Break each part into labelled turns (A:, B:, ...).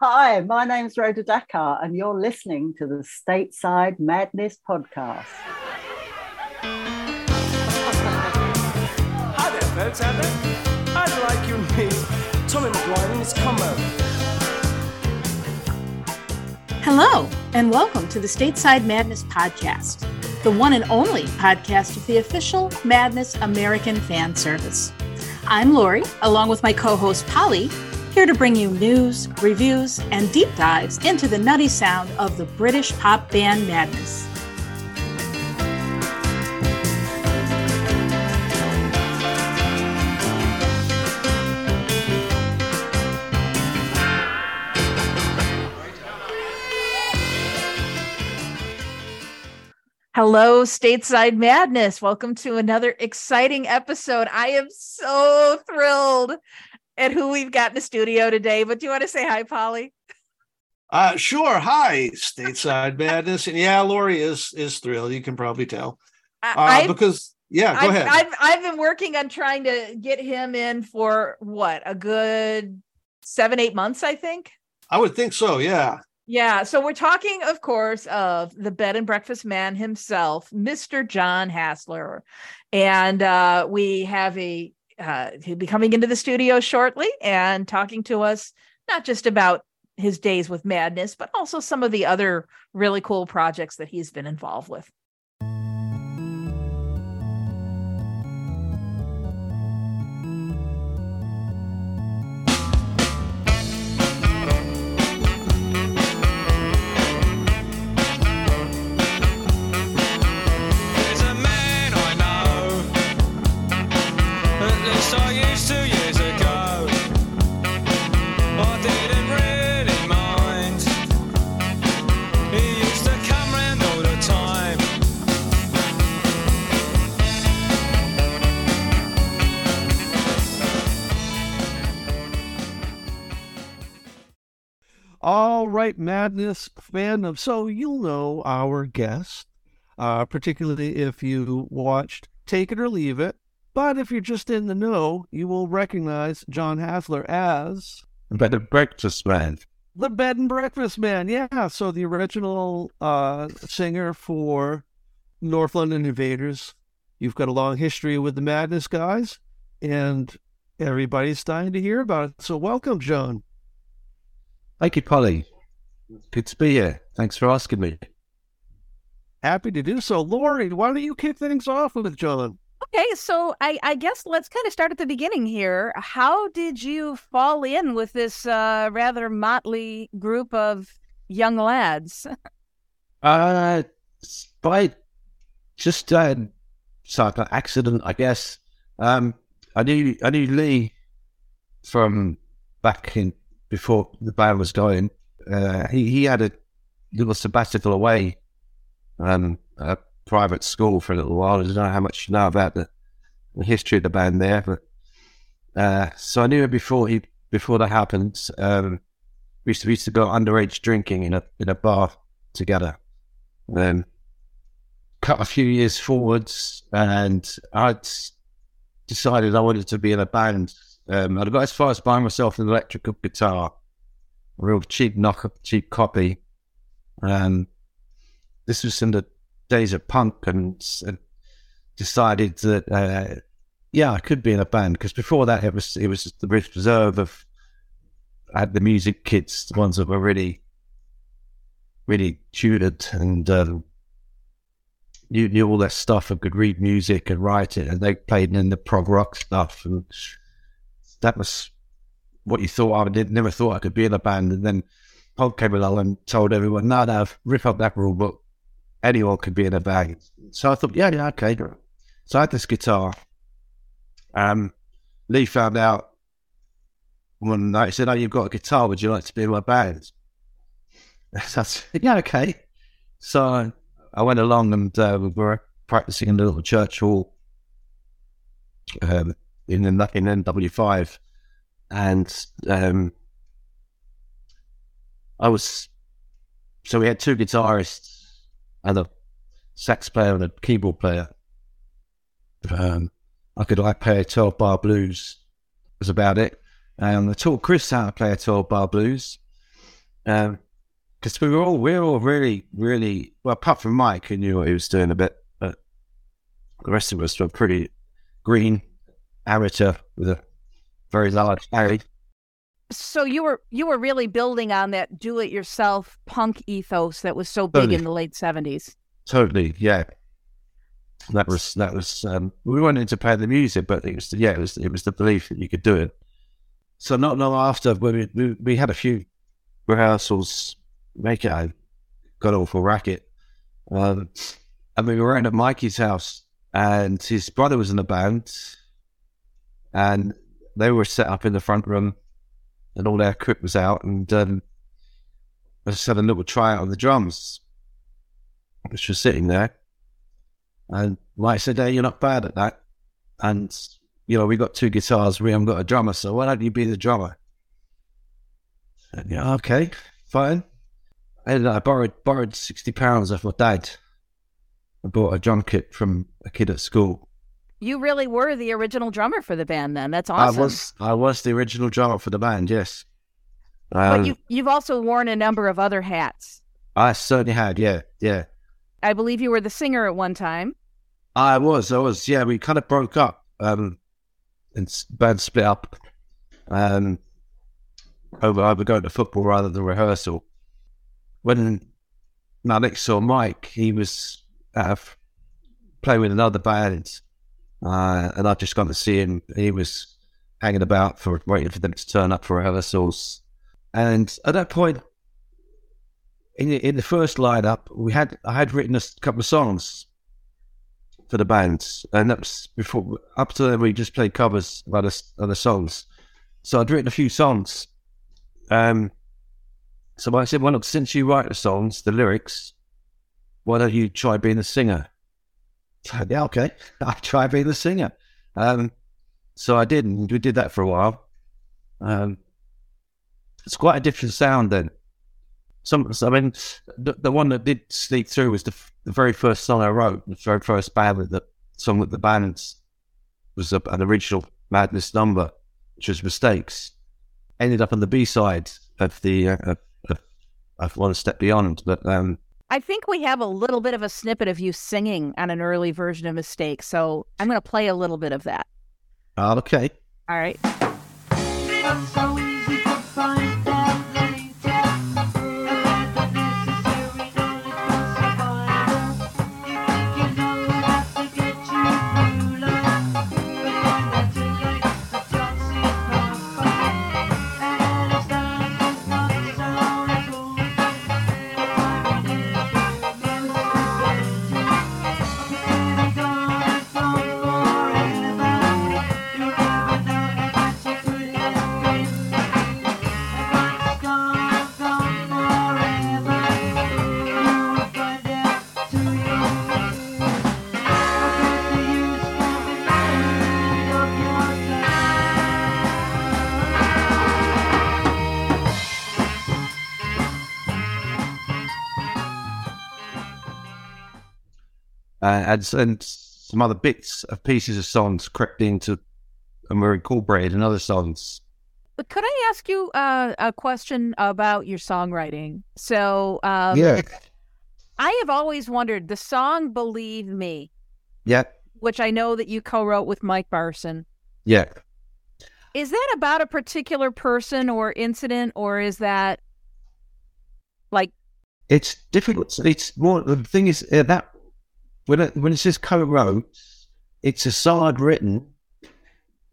A: Hi, my name's Rhoda Dakar, and you're listening to the Stateside Madness podcast.
B: Hi there, folks out there. I'd like you to meet Tommy McGuire and his combo.
C: Hello, and welcome to the Stateside Madness podcast, the one and only podcast of the official Madness American fan service. I'm Lori, along with my co host Polly, here to bring you news, reviews, and deep dives into the nutty sound of the British pop band Madness. Hello, Stateside Madness. Welcome to another exciting episode. I am so thrilled at who we've got in the studio today. But do you want to say hi, Polly?
D: Uh, sure. Hi, Stateside Madness, and yeah, Lori is is thrilled. You can probably tell uh, because yeah, go
C: I've,
D: ahead.
C: I've I've been working on trying to get him in for what a good seven eight months, I think.
D: I would think so. Yeah.
C: Yeah, so we're talking, of course, of the bed and breakfast man himself, Mr. John Hasler, and uh, we have a uh, he'll be coming into the studio shortly and talking to us not just about his days with madness, but also some of the other really cool projects that he's been involved with.
E: All
D: right, Madness fandom. So you'll know our guest, uh, particularly if you watched Take It or Leave It. But if you're just in the know, you will recognize John Hasler as The
F: Bed and breakfast man.
D: the Bed and Breakfast Man. Yeah, so the original uh, singer for North London Invaders. You've got a long history with the Madness guys, and everybody's dying to hear about it. So welcome, John.
F: Thank you, Polly. Good to be here. Thanks for asking me.
D: Happy to do so. Lori, why don't you kick things off with John?
C: Okay, so I, I guess let's kind of start at the beginning here. How did you fall in with this uh, rather motley group of young lads?
F: Uh, by just uh, sort of accident, I guess. Um, I knew I knew Lee from back in before the band was going. Uh, he he had a little sabbatical away, um, a private school for a little while. I don't know how much you know about the, the history of the band there, but uh, so I knew him before he before that happened. Um, we used to we used to go underage drinking in a in a bar together. Then cut a few years forwards, and I'd decided I wanted to be in a band. Um, I'd got as far as buying myself an electrical guitar, a real cheap knock, cheap copy. Um, this was in the days of punk, and, and decided that uh, yeah, I could be in a band because before that it was it was the reserve of had the music kids, the ones that were really really tutored and um, knew, knew all their stuff and could read music and write it, and they played in the prog rock stuff, and that was what you thought. I did never thought I could be in a band, and then punk came along and told everyone, "No, no, rip up that rule book. Anyone could be in a band." So I thought, "Yeah, yeah, okay." So I had this guitar. Um, Lee found out one night. He said, "Oh, you've got a guitar. Would you like to be in my band?" So I said, "Yeah, okay." So I went along and uh, we were practicing in the little church hall um, in in NW5, and um, I was so we had two guitarists and a sax player and a keyboard player. Um, I could like play a 12 bar blues, was about it. And I taught Chris how to play a 12 bar blues. because we were all we were all really really well. Apart from Mike, who knew what he was doing a bit, but the rest of us were pretty green amateur with a very large Harry.
C: So you were you were really building on that do it yourself punk ethos that was so big
F: Totally.
C: in the late 70s.
F: Totally, yeah. That was that was. Um, we weren't into playing the music, but it was yeah, it was it was the belief that you could do it. So not long after, we we, we had a few rehearsals. Make it a god awful racket, um, and we were at Mikey's house, and his brother was in the band, and they were set up in the front room, and all their equipment was out, and um, I just had a little try out on the drums which was sitting there. And Mike said, Hey, you're not bad at that. And, you know, we got two guitars, we haven't got a drummer, so why don't you be the drummer? And, yeah, okay, fine. And I borrowed borrowed sixty pounds off my dad. I bought a drum kit from a kid at school.
C: You really were the original drummer for the band then. That's awesome.
F: I was I was the original drummer for the band, yes.
C: but
F: Um,
C: you you've also worn a number of other hats.
F: I certainly had, yeah, yeah.
C: I believe you were the singer at one time.
F: I was, I was, yeah. We kind of broke up, um, and band split up, um, over I over going to football rather than rehearsal. When Alex saw Mike, he was uh, playing with another band, uh, and I'd just gone to see him. He was hanging about for waiting for them to turn up for rehearsals, and at that point. In the, in the first lineup, we had I had written a couple of songs for the bands, and that was before. Up to then, we just played covers of other other songs. So I'd written a few songs. Um, so I said, "Well, look, since you write the songs, the lyrics, why don't you try being a singer?" Yeah, okay, I try being the singer. Um, so I did, and we did that for a while. Um, it's quite a different sound then. Some, I mean, the, the one that did sneak through was the, the very first song I wrote, the very first band with the song with the bands was a, an original Madness number, which was Mistakes. Ended up on the B side of the uh, of, of One Step Beyond, but um,
C: I think we have a little bit of a snippet of you singing on an early version of Mistake. So I'm going to play a little bit of that.
F: okay.
C: All right.
F: And, and some other bits of pieces of songs crept into and were incorporated in other songs.
C: But could I ask you uh, a question about your songwriting? So um,
F: yeah,
C: I have always wondered the song Believe Me,
F: yeah,
C: which I know that you co wrote with Mike Barson.
F: yeah.
C: Is that about a particular person or incident, or is that like,
F: It's difficult. It's more the thing is uh, that when it, when it says co-wrote, it's a song I'd written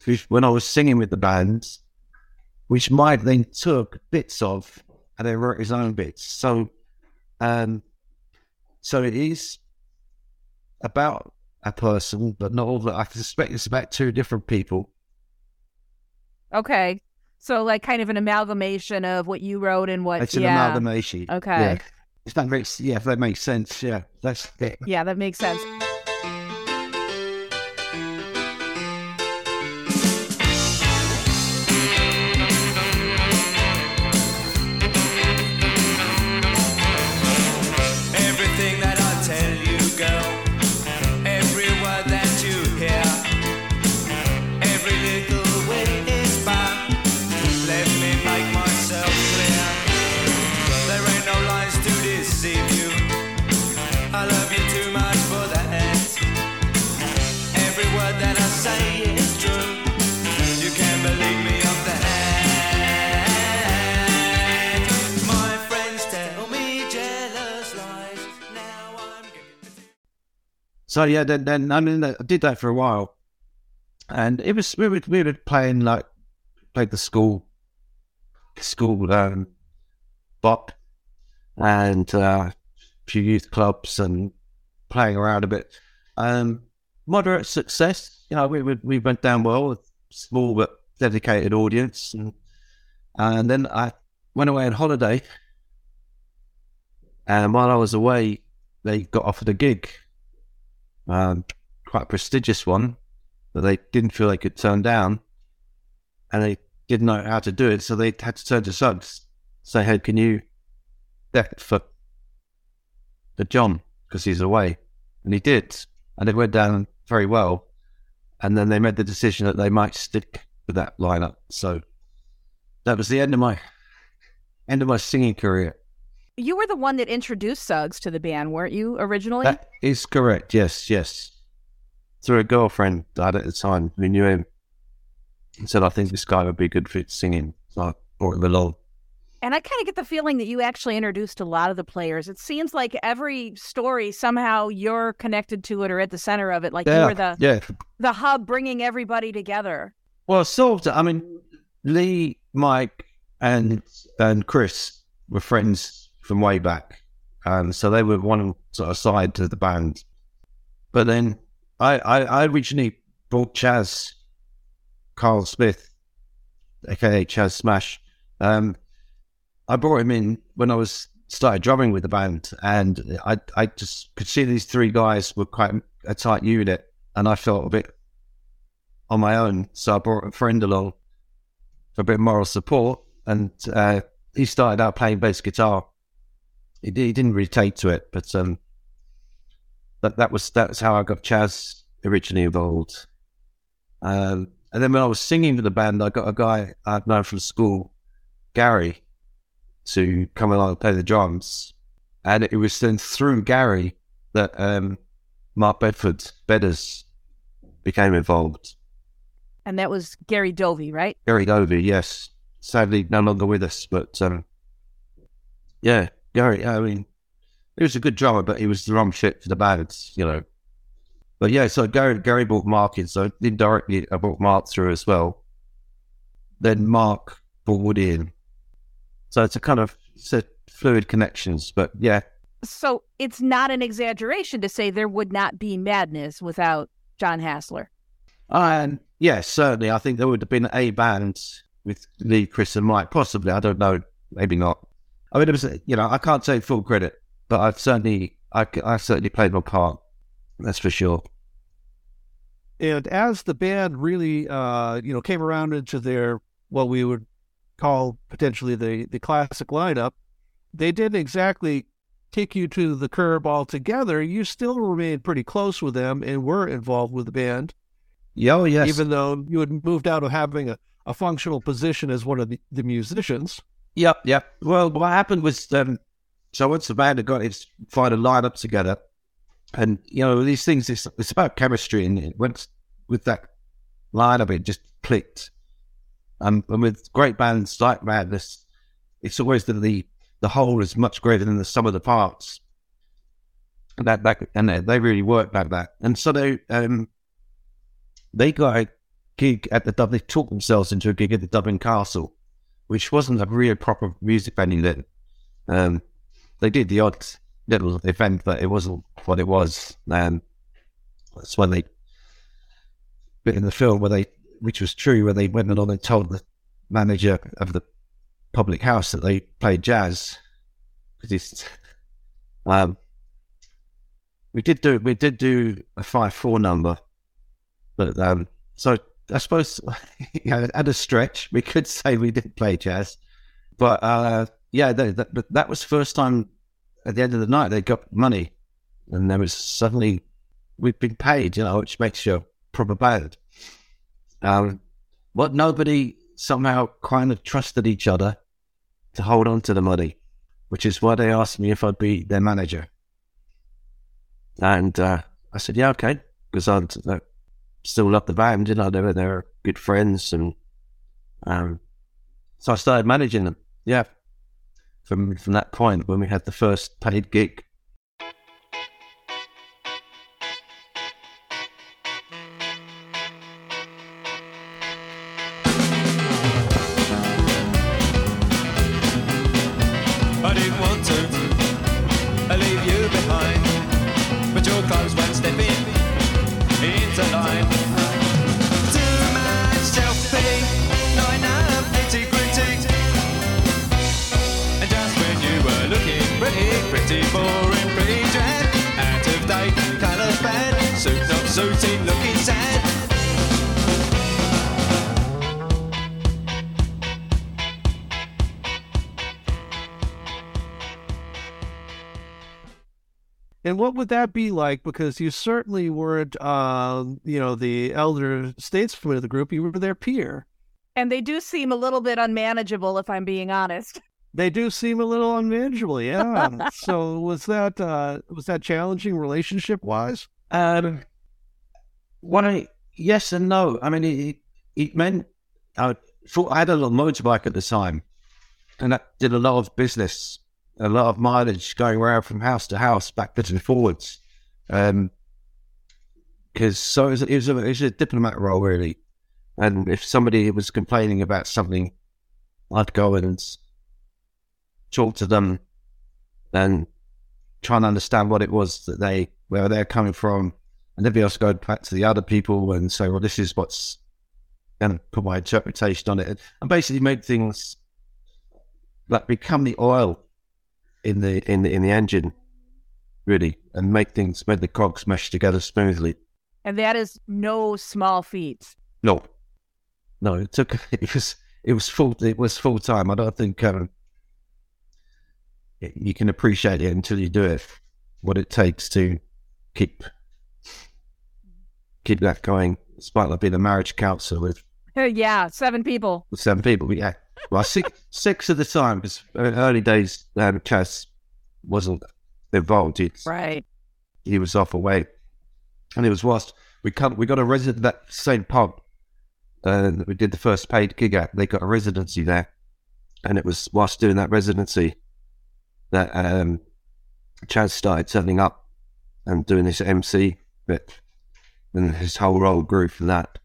F: which- when I was singing with the band, which Mike then took bits of and then wrote his own bits. So, um, so it is about a person, but not all that. I suspect it's about two different people.
C: okay, so like kind of an amalgamation of what you wrote and what,
F: It's an
C: yeah.
F: amalgamation.
C: Okay.
F: Yeah. If that makes yeah, if that makes sense, yeah, that's it.
C: Yeah, that makes sense.
F: So yeah, then then I mean, I did that for a while, and it was we were we were playing like played the school school um, bop and uh, a few youth clubs and playing around a bit. Um, moderate success, you know, we we, we went down well with small but dedicated audience, and and then I went away on holiday, and while I was away, they got offered a gig, um, quite a prestigious one that they didn't feel they could turn down, and they didn't know how to do it, so they had to turn to Suggs, say, "Hey, can you deck for the John because he's away?" And he did, and it went down very well. And then they made the decision that they might stick with that lineup. So that was the end of my end of my singing career.
C: You were the one that introduced Suggs to the band, weren't you, originally?
F: That is correct. Yes, yes. Through a girlfriend had at the time who knew him and said, I think this guy would be good for singing. So I brought him along.
C: And I kind of get the feeling that you actually introduced a lot of the players. It seems like every story somehow you're connected to it or at the center of it. Like you were the
F: yeah.
C: the hub bringing everybody together.
F: Well, sort of. I mean, Lee, Mike, and and Chris were friends from way back, um, so they were one sort of side to the band. But then I, I, I originally brought Chas, Carl Smith, aka Chas Smash. Um, I brought him in when I was started drumming with the band, and I I just could see these three guys were quite a tight unit, and I felt a bit on my own. So I brought a friend along for a bit of moral support, and uh, he started out playing bass guitar. He, he didn't really take to it, but um, that that was that's how I got Chas originally involved. Um, and then when I was singing with the band, I got a guy I'd known from school, Gary, to come along and play the drums. And it was then through Gary that um, Mark Bedford, Bedders, became involved.
C: And that was Gary Dovey, right?
F: Gary Dovey, yes. Sadly, no longer with us, but um, yeah, Gary. I mean, he was a good drummer, but he was the wrong fit for the band, you know. But yeah, so Gary Gary brought Mark in, so indirectly I brought Mark through as well. Then Mark brought Woody in, so it's a kind of it's a fluid connections. But yeah,
C: So it's not an exaggeration to say there would not be madness without John Hasler.
F: And yeah, certainly. I think there would have been a band with Lee, Chris, and Mike. Possibly, I don't know. Maybe not. I mean, it was you know I can't take full credit, but I've certainly I, I certainly played my part. That's for sure.
D: And as the band really, uh, you know, came around into their what we would call potentially the the classic lineup, they didn't exactly take you to the curb altogether. You still remained pretty close with them and were involved with the band,
F: Yeah, oh, yes.
D: even though you had moved out of having a, a functional position as one of the, the musicians.
F: Yep, yep. Well, what happened was, um, so once the band had got its final lineup together, and you know these things, it's, it's about chemistry, and it went with that lineup, it just clicked. Um, and with great bands like Madness, it's always that the the whole is much greater than the sum of the parts. And that, and they- really worked like that. And so they um they got a gig at the Dublin, They talked themselves into a gig at the Dublin Castle which wasn't a real proper music venue then. Um, they did the odd little event, but it wasn't what it was. And that's when they, bit in the film where they, which was true, where they went along and told the manager of the public house that they played jazz. Because it's, um, we did do we did do a five four number, but um, so I suppose you know, at a stretch, we could say we did play jazz, but uh, yeah, that, that was the first time at the end of the night they got money, and there was suddenly we've been paid, you know, which makes you proper band. Um, but nobody somehow kind of trusted each other to hold on to the money, which is why they asked me if I'd be their manager, and uh, I said, yeah, okay, because I'd. Uh, still love the band, you know, they were, they were good friends and um so I started managing them. Yeah. From from that point when we had the first paid gig.
D: Like? Because you certainly weren't, um, you know, the elder statesman of the group. You were their peer.
C: And they do seem a little bit unmanageable, if I'm being honest.
D: They do seem a little unmanageable, yeah. so was that uh, was that challenging relationship wise?
F: Um, one, yes and no. I mean, it, it, it meant I, I had a little motorbike at the time, and I did a lot of business, a lot of mileage going around from house to house, backwards and forwards. Um, because so it was, it was, a, it was a diplomat role really, and if somebody was complaining about something, I'd go and talk to them, and try and understand what it was that they where they're coming from, and then be able to go back to the other people and say, well, this is what's and put my interpretation on it, and basically make things like become the oil in the in the in the engine, really, and make things make the cogs mesh together smoothly.
C: And that is no small feat.
F: No, no, it took it was it was full it was full time. I don't think um, you can appreciate it until you do it. What it takes to keep keep that going, despite like being a marriage counsellor with
C: yeah, seven people.
F: with seven people. Yeah, well, six six at the time because early days um, Chas wasn't involved. It's,
C: Right.
F: he was off away, and it was whilst we come we got a resident that same pub uh, that we did the first paid gig at. They got a residency there, and it was whilst doing that residency that um, Chas started setting up and doing this MC bit, and his whole role grew from that.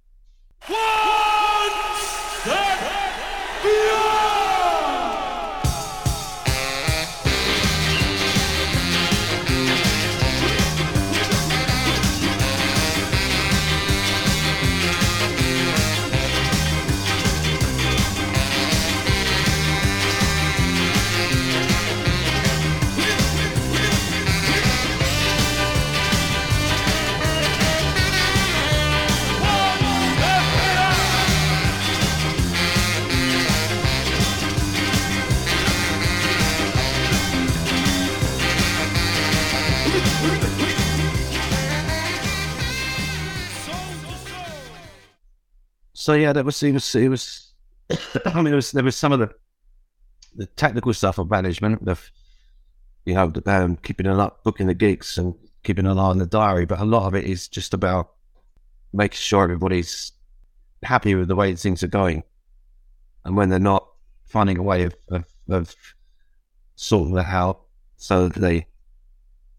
F: So yeah, that was it was it was. I mean, was there was some of the the technical stuff of management, the you know, the, um, keeping an up, booking the gigs, and keeping an eye on the diary. But a lot of it is just about making sure everybody's happy with the way things are going, and when they're not, finding a way of of, of sorting that out so that they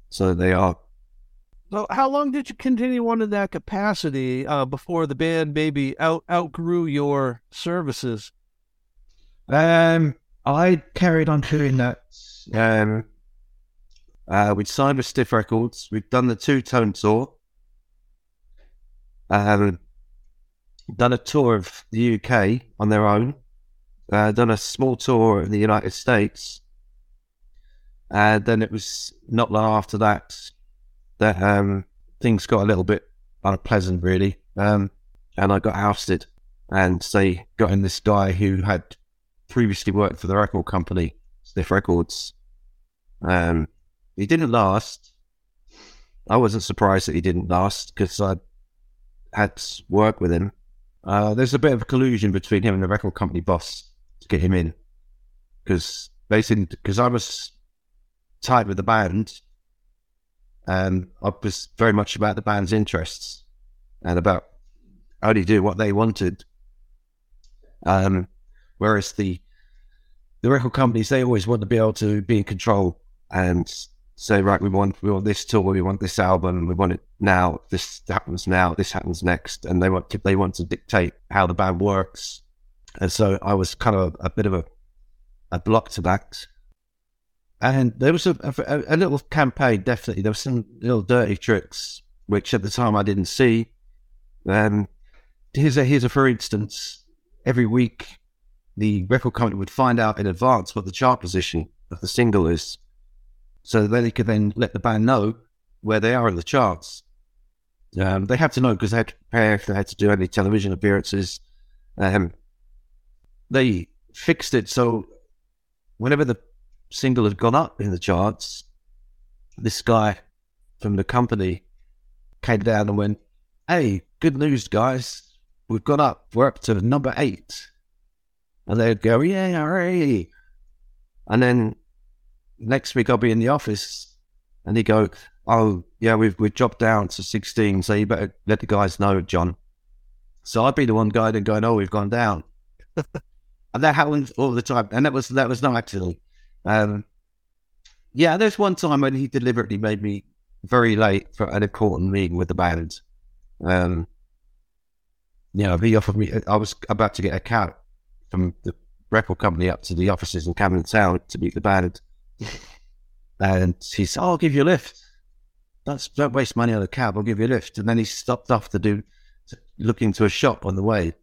F: so that they are
D: So, how long did you continue on in that capacity uh, before the band maybe out outgrew your services?
F: Um, I carried on doing that. Um, uh, we'd signed with Stiff Records. We'd done the two tone tour. Um, done a tour of the UK on their own. Uh, done a small tour in the United States. And then it was not long after that that um, things got a little bit unpleasant, really. Um, and I got ousted. And they got in this guy who had previously worked for the record company, Stiff Records. Um, he didn't last. I wasn't surprised that he didn't last because I had worked with him. Uh, there's a bit of a collusion between him and the record company boss to get him in because basically because I was tied with the band, and I was very much about the band's interests and about only do what they wanted. Um, whereas the the record companies they always want to be able to be in control and say right we want we want this tour we want this album we want it now this happens now this happens next. And they want to, they want to dictate how the band works. And so I was kind of a bit of a a block to that And there was a, a, a little campaign, definitely. There were some little dirty tricks, which at the time I didn't see. Um, here's a here's a for instance. Every week, the record company would find out in advance what the chart position of the single is, so then they could then let the band know where they are in the charts. Um, they had to know because they had to prepare if they had to do any television appearances. Um, they fixed it so whenever the single had gone up in the charts, this guy from the company came down and went, Hey, good news, guys. We've gone up. We're up to number eight. And they'd go, Yeah, hooray. And then next week I'll be in the office and he'd go, Oh, yeah, we've we've dropped down to 16, so you better let the guys know, John. So I'd be the one guy then going, Oh, we've gone down. and that happens all the time. And that was that was no accident. Um, yeah, there's one time when he deliberately made me very late for an important meeting with the band. Um, you know, he offered me. I was about to get a cab from the record company up to the offices in Camden Town to meet the band, and he said, "Oh, "I'll give you a lift. That's don't waste money on a cab. I'll give you a lift." And then he stopped off to do to look into a shop on the way.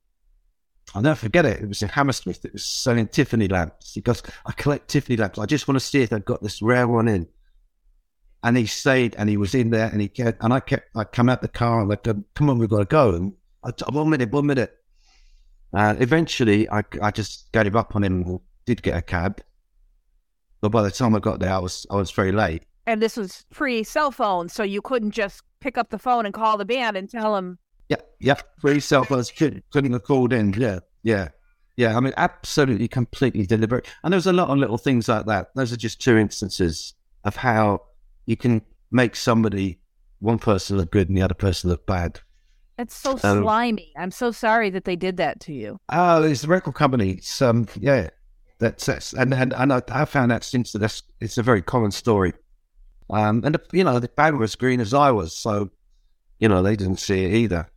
F: I'll never forget it. It was in Hammersmith. It was selling Tiffany lamps. He goes, I collect Tiffany lamps. I just want to see if they've got this rare one in. And he stayed and he was in there and he kept, and I kept, I come out the car and I go, come on, we've got to go. And I, one minute, one minute. And eventually I, I just gave up on him and did get a cab. But by the time I got there, I was, I was very late.
C: And this was pre cell phone, so you couldn't just pick up the phone and call the band and tell them.
F: Yeah, yeah. Free cell phones couldn't, have called in. Yeah, yeah, yeah. I mean, absolutely, completely deliberate. And there's a lot of little things like that. Those are just two instances of how you can make somebody, one person look good and the other person look bad.
C: It's so
F: Um,
C: slimy. I'm so sorry that they did that to you.
F: Oh, it's the record company. It's, um, yeah, that's, that's and and, and I, I found that since that's it's a very common story. Um, and the, you know the band was as green as I was, so you know they didn't see it either.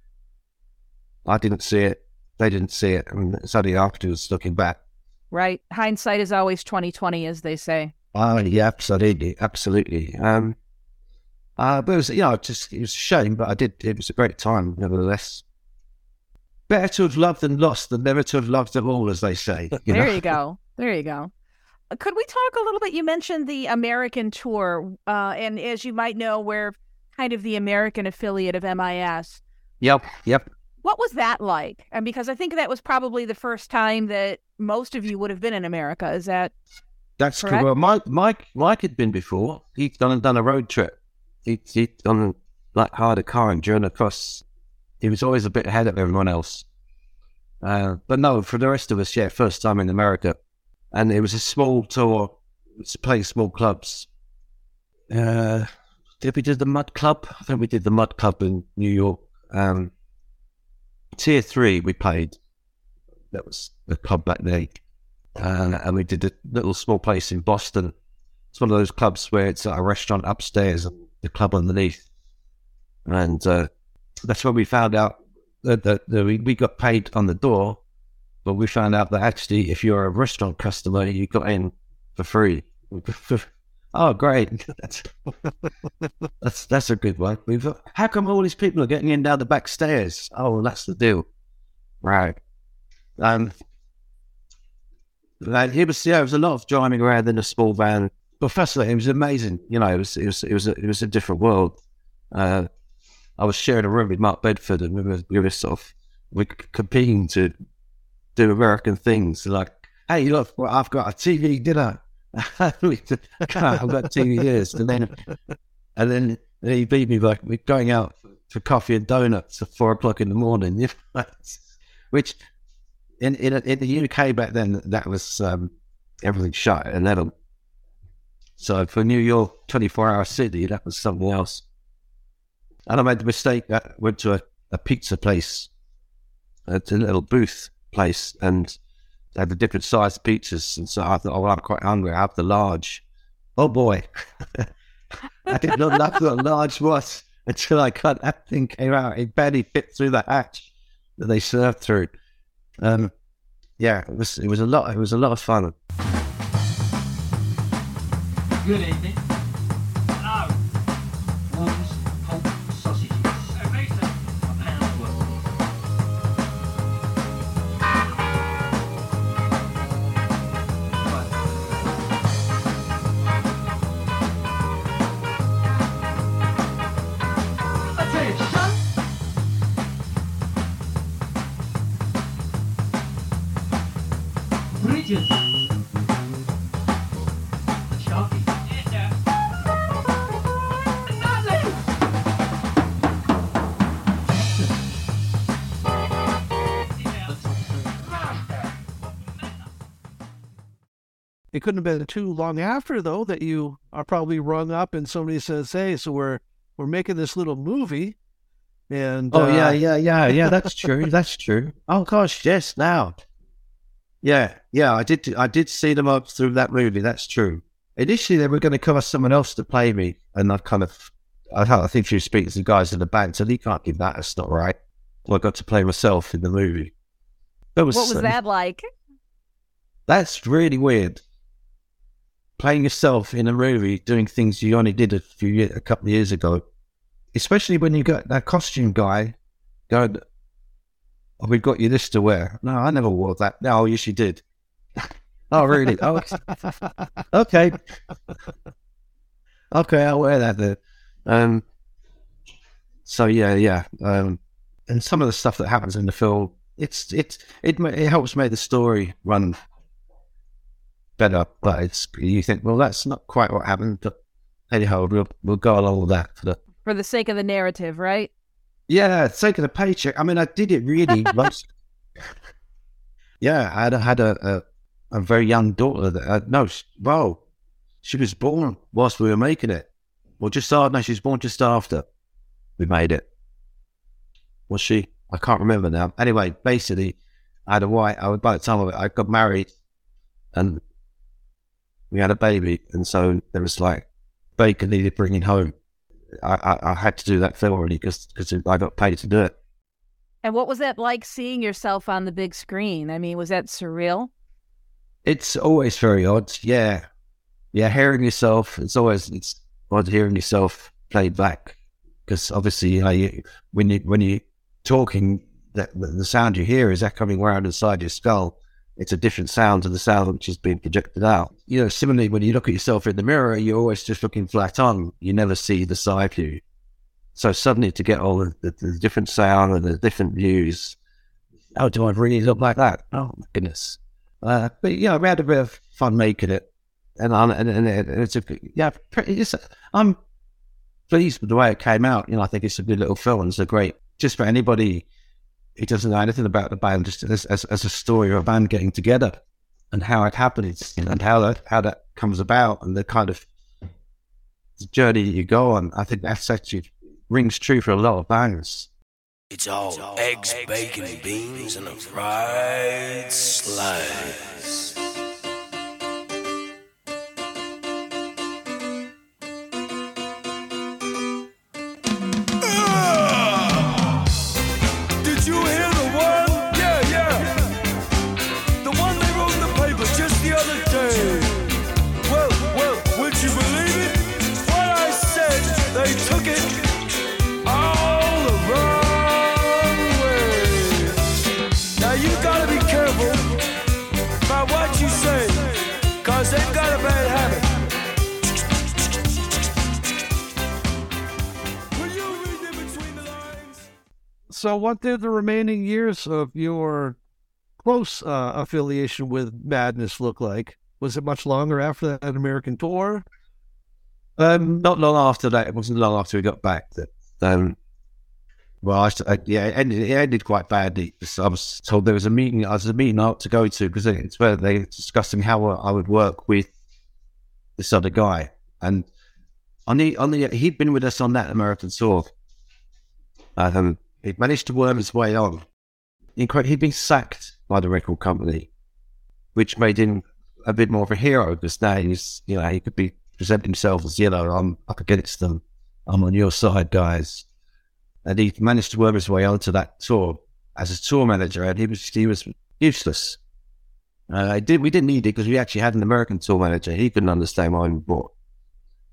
F: I didn't see it. They didn't see it, and it's only afterwards looking back.
C: Right. Hindsight is always 2020, as they say.
F: Oh, yeah, absolutely, absolutely. Um, uh, but it was, you know, just it was a shame, but I did. It was a great time, nevertheless. Better to have loved than lost than never to have loved at all, as they say. You
C: there
F: know?
C: you go. There you go. Uh, Could we talk a little bit? You mentioned the American tour, uh, and as you might know, we're kind of the American affiliate of MIS.
F: Yep, yep.
C: What was that like? And because I think that was probably the first time that most of you would have been in America. Is that
F: That's
C: Correct?
F: Well, Mike, Mike, Mike had been before. He'd done done a road trip. He'd, he'd done like hired a car and driven across. He was always a bit ahead of everyone else. Uh, but no, for the rest of us, yeah, first time in America, and it was a small tour. Playing small clubs. Uh, did we do the Mud Club? I think we did the Mud Club in New York. Um, tier three, we played. That was the club back then uh, and we did a little small place in Boston. It's one of those clubs where it's a restaurant upstairs and the club underneath, and uh, that's when we found out that, that, that we, we got paid on the door, but we found out that actually, if you're a restaurant customer, you got in for free. oh, great! that's, that's that's a good one. We've how come all these people are getting in down the back stairs? Oh, that's the deal, right? Um, like it was, yeah, it was a lot of driving around in a small van. But fascinating. It was amazing. You know, it was, it was, it was, a, it was a different world. Uh, I was sharing a room with Mark Bedford, and we were, we were sort of we competing to do American things. Like, hey, look, I've got a TV dinner. I've got two years, and then, and then he beat me by going out for coffee and donuts at four o'clock in the morning. Which in in, in the UK back then, that was um, everything shut at eleven. So for New York, twenty four hour city, that was something else. And I made the mistake. I went to a, a pizza place, it's a little booth place, and they had the different sized pizzas. And so I thought, oh, well, I'm quite hungry. I have the large. Oh boy, I did not know what a large was until I cut that thing came out. It barely fit through the hatch that they served through. Um, yeah, it was it was a lot. It was a lot of fun.
G: Good evening.
D: It couldn't have been too long after though that you are probably rung up and somebody says, "Hey, so we're we're making this little movie." And
F: Oh
D: uh,
F: yeah, yeah, yeah, yeah. That's true. That's true. Oh gosh, yes. Now, yeah, yeah. I did. I did see them up through that movie. That's true. Initially, they were going to cover someone else to play me, and I've kind of, I, I think she was speaking to the guys in the band, said, "You can't give that. That's not right." Well, I got to play myself in the movie. That was
C: What was
F: uh,
C: that like?
F: That's really weird. Playing yourself in a movie, doing things you only did a few years, a couple of years ago, especially when you got that costume guy going, "Oh, we've got you this to wear." No, I never wore that. No, yes, you did. oh, really? Oh, okay. okay, I'll wear that then. Um. So yeah, yeah. Um, and some of the stuff that happens in the film, it's it's it it helps make the story run better. But it's you think, well, that's not quite what happened. But anyhow, we'll we'll go along with that for the
C: For the sake of the narrative, right?
F: yeah, sake of the paycheck. I mean, I did it really. most, yeah, I had, a- had a, a a very young daughter. That uh, no, sh- well, she was born whilst we were making it. Well, just after, no, she was born just after we made it. Was she? I can't remember now. Anyway, basically, I had a wife. I, by the time of it, I got married, and we had a baby, and so there was like bacon needed bringing home. I, I, I had to do that film already because I got paid to do it.
C: And what was that like seeing yourself on the big screen? I mean, was that surreal?
F: It's always very odd. Yeah. Yeah. Hearing yourself, it's always, it's odd hearing yourself played back. Because obviously, you know, you, when you, when you talking, that the sound you hear is echoing around inside your skull. It's a different sound to the sound which is being projected out. You know, similarly, when you look at yourself in the mirror, you're always just looking flat on. You never see the side view. So suddenly to get all the, the, the different sound and the different views, oh, do I really look like that? Oh my goodness. Uh, but yeah, we had a bit of fun making it, and and, and, and it- it's a yeah. It's, I'm pleased with the way it came out. You know, I think it's a good little film. It's a great just for anybody who doesn't know anything about the band, just as as, as a story of a band getting together and how it happens you know, and how that how that comes about and the kind of journey that you go on. I think that's actually rings true for a lot of bands.
B: It's all eggs, bacon, beans, and a fried slice.
D: So, what did the remaining years of your close uh, affiliation with Madness look like? Was it much longer after that American tour?
F: Um, not long after that, it wasn't long after we got back that, um, well, I, I, yeah, it ended, it ended quite badly. I was told there was a meeting, I was a meeting ought to go to because it's where they were discussing how I would work with this other guy. And on the, on the, he'd been with us on that American tour. Um, he managed to worm his way on. He'd been sacked by the record company, which made him a bit more of a hero because now he's, you know, he could be present himself as, you know, I'm up against them. I'm on your side, guys. And he managed to worm his way onto that tour as a tour manager, and he was he was useless. Uh, I did we didn't need it because we actually had an American tour manager. He couldn't understand why we brought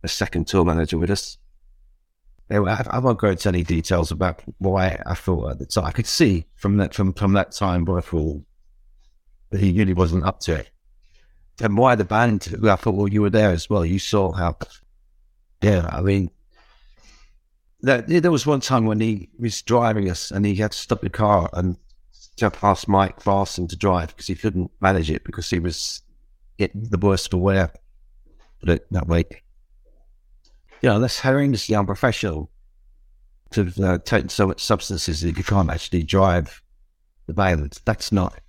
F: a second tour manager with us. I, won't go into any details about why I thought at the time. I could see from that from, from that time why I thought that he really wasn't up to it. And why the band? I thought, well, you were there as well. You saw how. Yeah, I mean, there, there was one time when he was driving us and he had to stop the car and jump past Mike Barson to drive because he couldn't manage it because he was it, the worse for wear. It that way. You know, that's horrendously unprofessional to uh, take so much substances that you can't actually drive the band. That's not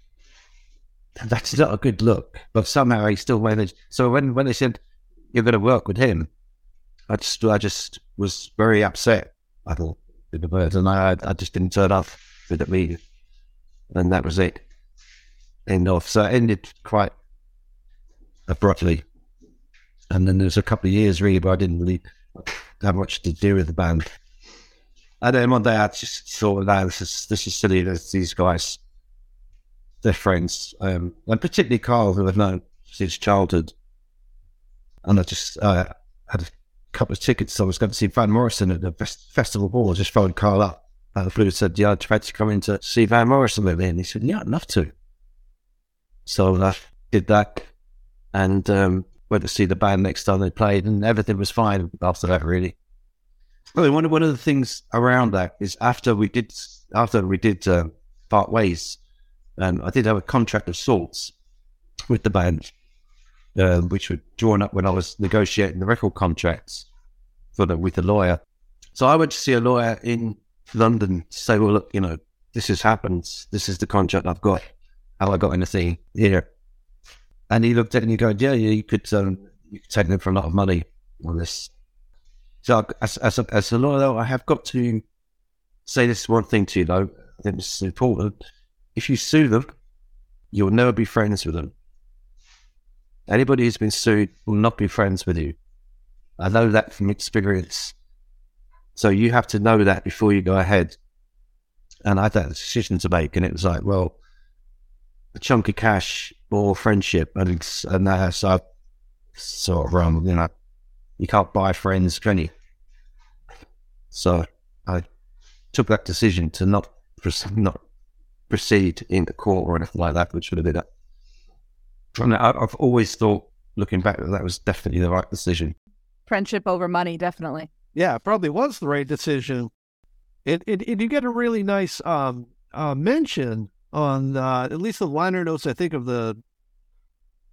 F: that's not a good look. But somehow he still managed. So when when they said you're going to work with him, I just I just was very upset. I thought the birds, and I I just didn't turn up for the meeting, and that was it. End off. So it ended quite abruptly. And then there was a couple of years really where I didn't really have much to do with the band. And then one day I just thought, no, this is this is silly. There's these guys, they're friends, um, and particularly Carl, who I've known since childhood. And I just uh, had a couple of tickets. I was going to see Van Morrison at the Festival Hall. I just phoned Carl up of the and said, "Yeah, I tried to come in to see Van Morrison with me," and he said, "Yeah, I'd love to." So I did that, and um, went to see the band next time they played, and everything was fine after that. Really. Well, one of one of the things around that is after we did after we did uh, part ways, um, I did have a contract of sorts with the band, uh, which were drawn up when I was negotiating the record contracts for the with the lawyer. So I went to see a lawyer in London to say, "Well, look, you know, this has happened. This is the contract I've got. Have I got anything here?" And he looked at it and he goes, "Yeah, you could, um, you could take them for a lot of money on this." So as as a, as a lawyer, though, I have got to say this one thing to you, though. I think this is important. If you sue them, you'll never be friends with them. Anybody who's been sued will not be friends with you. I know that from experience. So you have to know that before you go ahead. And I had that decision to make, and it was like, well, a chunk of cash or friendship, and it's, and that's I sort of wrong. You know, you can't buy friends, can you? So I took that decision to not proce- not proceed into court or anything like that, which would have been a. And I- I've always thought, looking back, that that was definitely the right decision.
C: Friendship over money, definitely.
D: Yeah, it probably was the right decision. It, it, it you get a really nice um uh, mention on uh, at least the liner notes. I think of the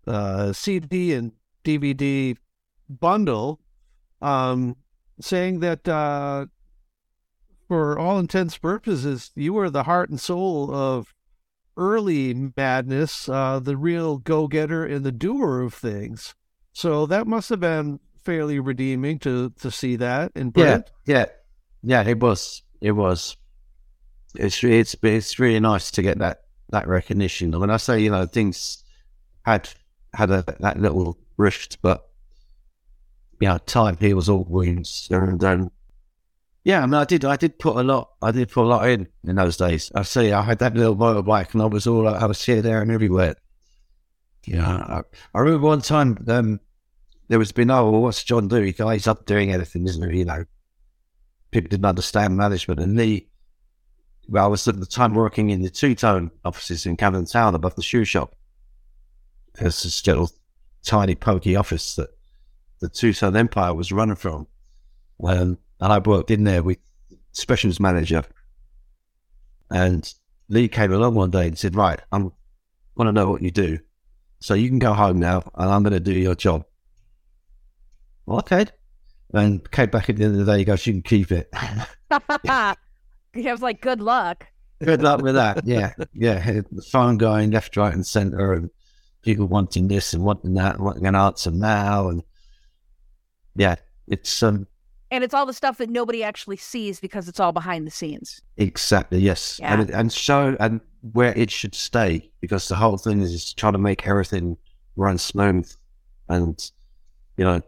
D: uh, CD and DVD bundle, um, saying that uh, for all intents purposes, you were the heart and soul of early madness, uh, the real go-getter and the doer of things. So that must have been fairly redeeming to to see that in
F: Yeah, yeah, yeah. It was. It was. It's it's it's really nice to get that that recognition. When I say you know things had had a, that little rift, but you know time heals all wounds. And um, yeah, I mean, I did I did put a lot I did put a lot in in those days. I see, I had that little motorbike, and I was all I was here, there, and everywhere. Yeah, I, I remember one time um, there was been oh, well, what's John doing? He's up doing anything, isn't he? You know, people didn't understand management. And well, I was at the time working in the two tone offices in Camden Town above the shoe shop. It's this little tiny pokey office that the two tone empire was running from. Um, and I worked in there with specials manager. And Lee came along one day and said, Right, I want to know what you do. So you can go home now and I'm going to do your job. Okay. And came back at the end of the day, he goes, You can keep it.
C: he was like, good luck.
F: Good luck with that. Yeah. Yeah. The phone going left, right, and center, and people wanting this and wanting that, and wanting an answer now. And yeah, it's um,
C: And it's all the stuff that nobody actually sees because it's all behind the scenes.
F: exactly, yes.
C: Yeah.
F: And, and show and where it should stay because the whole thing is trying to make everything run smooth. And, you know,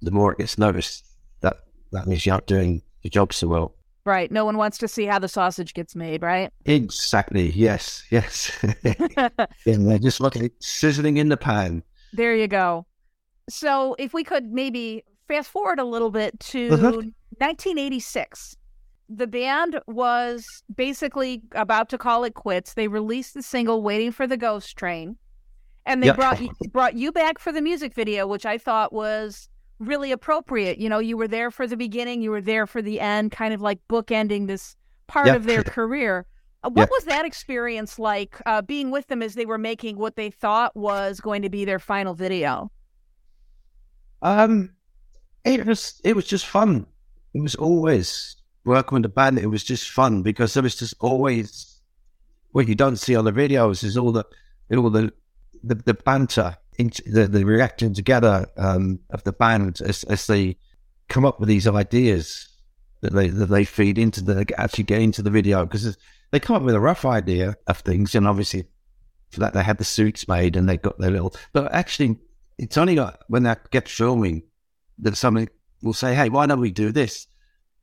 F: the more it gets noticed, that, that means you're not doing your job so well.
C: Right. No one wants to see how the sausage gets made, right?
F: Exactly. Yes. Yes. yeah, they're just like sizzling in the pan.
C: There you go. So, if we could maybe fast forward a little bit to
D: Uh-huh.
C: 1986. The band was basically about to call it quits. They released the single "Waiting for the Ghost Train," and they
F: Yeah.
C: brought brought you back for the music video, which I thought was really appropriate. You know, you were there for the beginning, you were there for the end, kind of like bookending this part
F: Yeah.
C: of their career. Uh, what
F: Yeah.
C: was that experience like uh, being with them as they were making what they thought was going to be their final video?
F: Um, it was it was just fun. It was always working with the band. It was just fun because there was just always what you don't see on the videos is all the all the the, the banter, the the reacting together um, of the band as as they come up with these ideas that they that they feed into the actually get into the video because they come up with a rough idea of things and obviously for that they had the suits made and they got their little but actually it's only got when they get filming that somebody will say, "Hey, why don't we do this?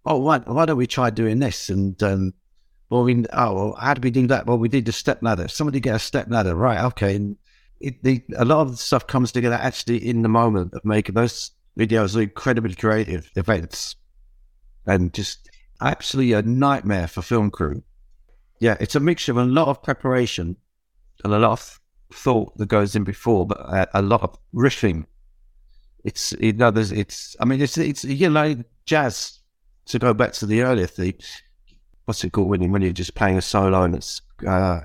F: Oh, why why don't we try doing this?" And um, well, we oh, well, how do we do that? Well, we did the step ladder. Somebody get a step ladder, right? Okay, and it, the, a lot of the stuff comes together actually in the moment of making those videos. Are incredibly creative events, and just absolutely a nightmare for film crew. Yeah, it's a mixture of a lot of preparation and a lot of thought that goes in before, but a, a lot of riffing. It's you know, there's it's. I mean, it's it's you know, jazz. To go back to the earlier theme, what's it called when you when you're just playing a solo and it's uh,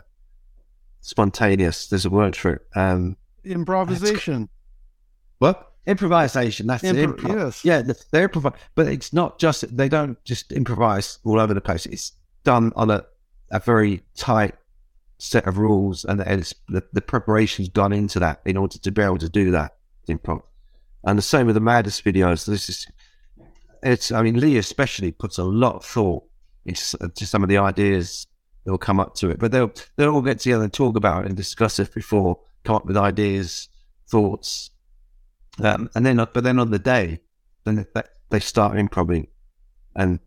F: spontaneous? There's a word for it. Um,
D: Improvisation.
F: what improvisation? That's it.
D: Impro-
F: Impro-
D: yes.
F: Yeah, th- they improvise, but it's not just they don't just improvise all over the place. It's done on a a very tight set of rules, and it's the, the preparation's gone into that in order to be able to do that improv. And the same with the Madness videos. This is it's. I mean, Lee especially puts a lot of thought into s- to some of the ideas that will come up to it, but they'll they'll all get together and talk about it and discuss it before, come up with ideas, thoughts, um, and then, but then on the day, then they, they start improvising, and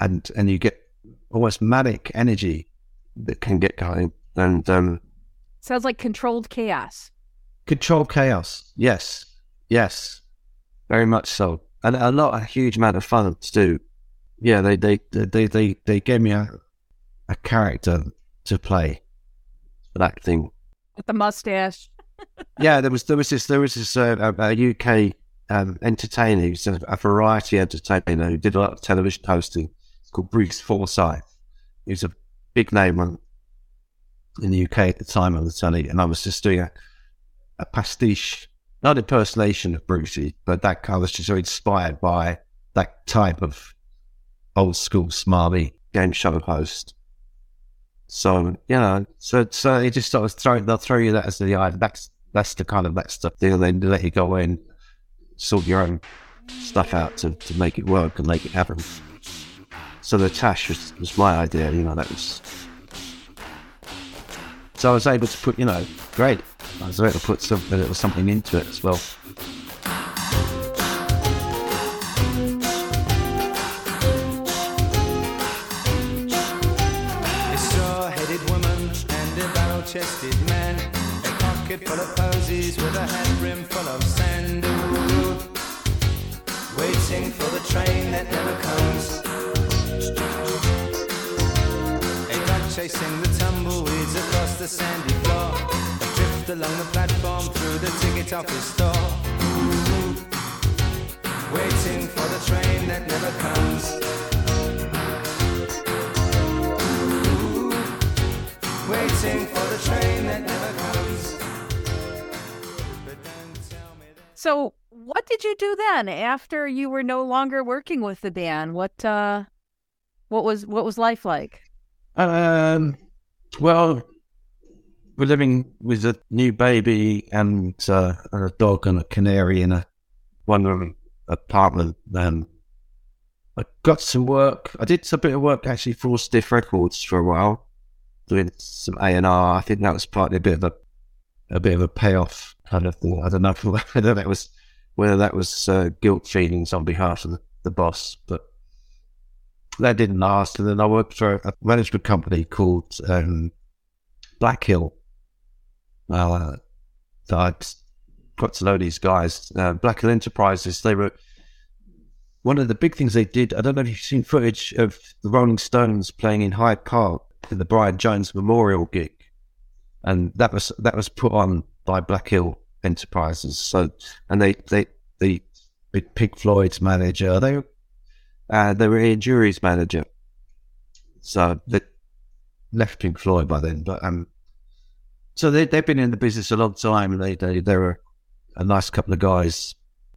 F: and and you get almost manic energy that can get going, and um,
C: Sounds like controlled chaos.
F: Controlled chaos. Yes, yes, very much so, and a lot, a huge amount of fun to do. Yeah, they they they they they gave me a a character to play for that thing.
C: With the mustache.
F: yeah, there was there was this there was this uh, a, a UK um, entertainer, who's a, a variety entertainer who did a lot of television hosting. It's called Bruce Forsyth. He was a big name on, in the UK at the time on the telly, and I was just doing a, a pastiche, not impersonation of Brucey, but that I was just so inspired by that type of old school smarmy game show host. So you know, so so it just sort of throw they'll throw you that as the idea. That's that's the kind of that's the deal. They let you go in, sort your own stuff out to, to make it work and make it happen. So the Tash was, was my idea. You know, that was. So I was able to put, you know, great. I was able to put some, a little something into it as well.
E: Barrel-chested man. A pocket full of posies with a hat brim full of sand. Waiting for the train that never comes. A dog chasing the tumbleweeds across the sandy floor. A drift along the platform through the ticket office. Ooh. Waiting for the train that never comes.
C: So, what did you do then after you were no longer working with the band? What uh what was what was life like?
F: Um, well, we're living with a new baby and, uh, and a dog and a canary in a one room apartment. Um, I got some work. I did a bit of work actually for Stiff Records for a while, doing some A and R. I think that was partly a bit of a a bit of a payoff kind of thing. I don't know whether that was whether that was uh, guilt feelings on behalf of the, the boss, but that didn't last. And then I worked for a management company called um, Blackhill. Uh, I'd got to know these guys. Uh, Blackhill Enterprises. They were one of the big things they did. I don't know if you've seen footage of the Rolling Stones playing in Hyde Park for the Brian Jones Memorial gig, and that was that was put on by Blackhill Enterprises. So, and they they the Pink Floyd's manager, they uh, they were Ian Dury's manager. So they left Pink Floyd by then, but um, so they they've been in the business a long time, they they they were a nice couple of guys,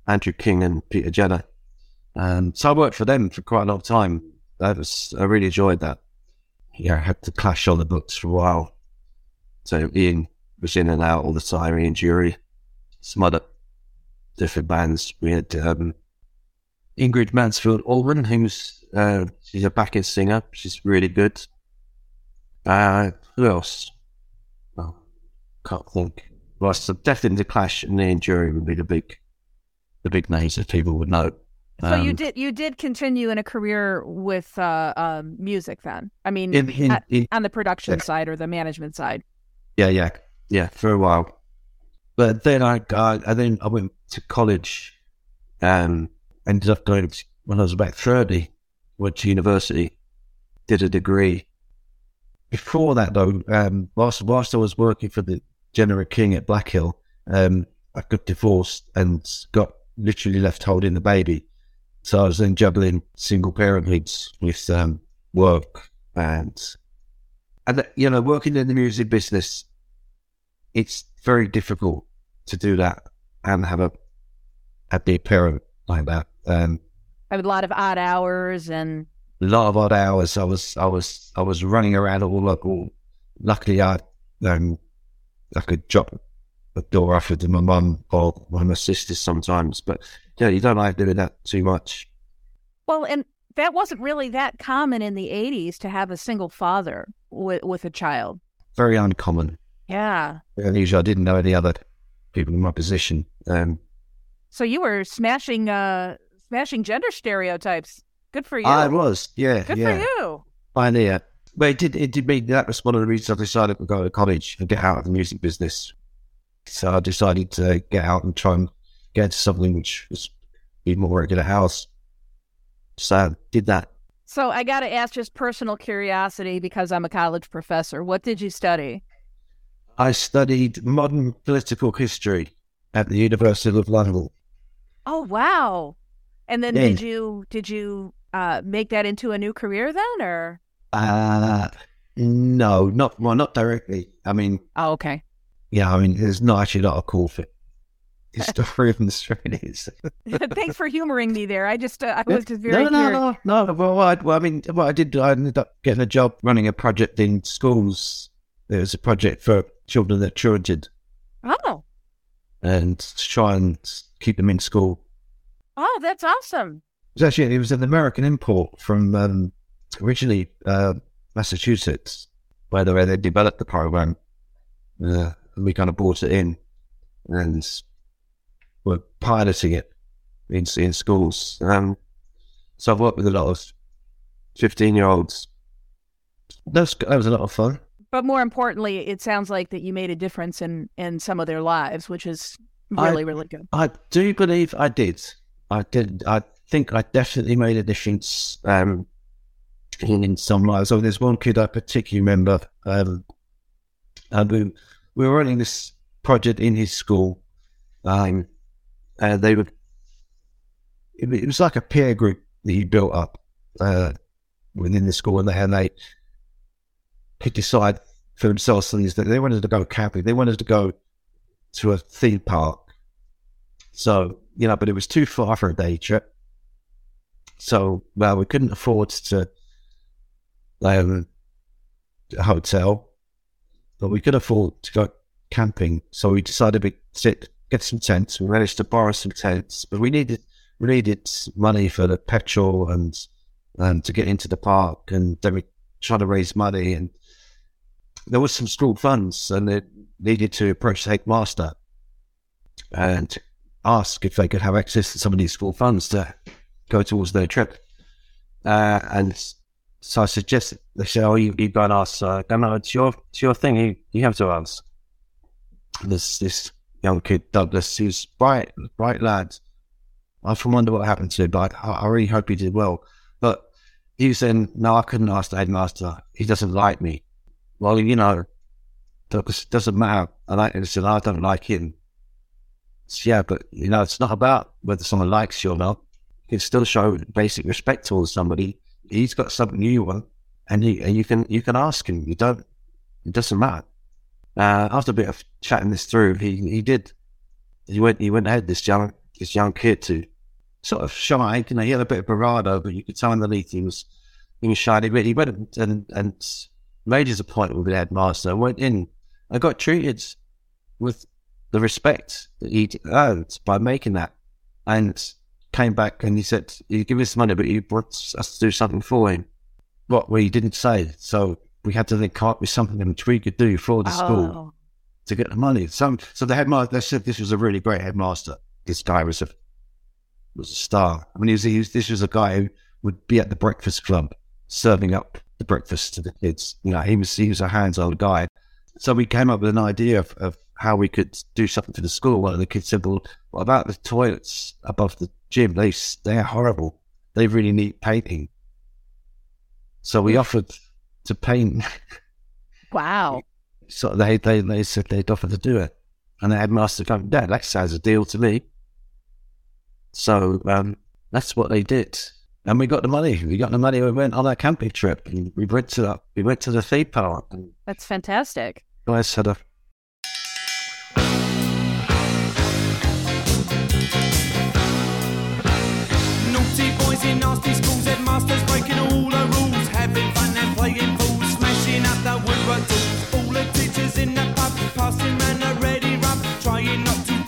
F: Andrew King and Peter Jenner. Um, so I worked for them for quite a long time. That was I really enjoyed that. Yeah, had the Clash on the books for a while. So Ian was in and out all the time. Ian Dury, some other different bands. We had um, Ingrid Mansfield Allman, who's uh, she's a backing singer. She's really good. Uh, who else? Oh, can't think. Well, so definitely the Clash and Ian Dury would be the big, the big names that people would know.
C: So you
F: Um,
C: did you did continue in a career with uh, um, music then? I mean,
F: in, in,
C: at-
F: in
C: on the production
F: Yeah.
C: side or the management side?
F: Yeah, yeah, yeah, for a while. But then I, I, I then I went to college, and ended up going to, when I was about thirty. Went to university, did a degree. Before that, though, um, whilst whilst I was working for the General King at Blackhill, um, I got divorced and got literally left holding the baby. So I was then juggling single parenthoods with um, work and and you know, working in the music business, it's very difficult to do that and have a a be a parent like that. Um,
C: I a lot of odd hours and
F: a lot of odd hours. I was I was I was running around all like all. Luckily, I um I could drop a door off to my mum or one of my sisters sometimes, but yeah, you don't like doing that too much.
C: well, and that wasn't really that common in the '80s to have a single father with with a child.
F: Very uncommon.
C: Yeah.
F: And usually, I didn't know any other people in my position. Um,
C: So you were smashing uh smashing gender stereotypes. Good for you.
F: I was, yeah,
C: Good
F: yeah.
C: for you.
F: pioneer. But it did it did mean that was one of the reasons I decided to go to college and get out of the music business. So I decided to get out and try and get something which was be more regular house. So I did that.
C: So I got to ask just personal curiosity because I'm a college professor. What did you study?
F: I studied modern political history at the University of London.
C: Oh wow. And then
F: Yeah.
C: did you did you uh make that into a new career then or
F: Uh no, not well, not directly. I mean,
C: Oh okay.
F: yeah, I mean, there's not actually not a call for history the Australians.
C: Thanks for humoring me there. I just uh, I was just very
F: no, no,
C: curious.
F: no, no. Well, I, well, I mean, what I did, I ended up getting a job running a project in schools. There was a project for children that truanted
C: Oh.
F: and to try and keep them in school.
C: Oh, that's awesome.
F: It was actually it was an American import from um, originally uh, Massachusetts, where the way they developed the program. Uh, and we kind of brought it in and were piloting it in, in schools. Um, so I've worked with a lot of 15 year olds. That was, that was a lot of fun.
C: But more importantly, it sounds like that you made a difference in in some of their lives, which is
F: I-
C: really really good.
F: I do believe I did. I did. I think I definitely made a difference um, in, in some lives. So there's one kid I particularly remember, um, and we, we were running this project in his school, um, and they were. It, it was like a peer group that he built up uh, within the school, and they and they could decide for themselves things that they wanted to go camping. They wanted to go to a theme park. So, you know, but it was too far for a day trip. So, well, we couldn't afford to um, a hotel, but we could afford to go camping. So we decided we sit, get some tents. We managed to borrow some tents, but we needed we needed money for the petrol and um, to get into the park. And then we tried to raise money, and there was some school funds, and it needed to approach the headmaster and ask if they could have access to some of these school funds to go towards their trip. Uh, and so I suggested, they said, oh, you, you go and ask, uh, no, it's your, it's your thing. You, you have to ask. This, this young kid, Douglas, he was bright, bright lad. I often wonder what happened to him, but I, I really hope he did well. But he was saying, no, I couldn't ask the headmaster. He doesn't like me. Well, you know, it doesn't matter. I, and I said, I don't like him. So, yeah, but you know, it's not about whether someone likes you or not. You can still show basic respect towards somebody. He's got something you want, and you and you can you can ask him. You don't. It doesn't matter. Uh, after a bit of chatting this through, he he did. He went he went ahead this young this young kid to sort of shy. You know, he had a bit of bravado, but you could tell underneath he was he was shy. But he went and and made his appointment with the headmaster. Went in and got treated with the respect that he'd earned by making that, and came back and he said, "You give us money, but he wants us to do something for him." What we didn't say, so we had to then come up with something which we could do for the school
C: Oh,
F: to get the money. So, so the headmaster they said this was a really great headmaster. This guy was a was a star. I mean, he was, he was this was a guy who would be at the breakfast club serving up the breakfast to the kids. You know, he was he was a hands-on guy. So we came up with an idea of, of how we could do something for the school. One of the kids said, "Well, what about the toilets above the gym? They they're horrible. They really need painting." So we offered to paint
C: wow.
F: so they, they, they said they'd offer to do it. And the headmaster came, Dad, that sounds a deal to me. So um, that's what they did. And we got the money. We got the money. We went on our camping trip. And we went to the, we went to the theme park. And
H: That's fantastic.
F: guys had a
B: Naughty boys in nasty schools, headmasters breaking all the rules, having fun and playing fools, smashing up the woodwork. All the teachers in the pub, passing round a ready rub, trying not to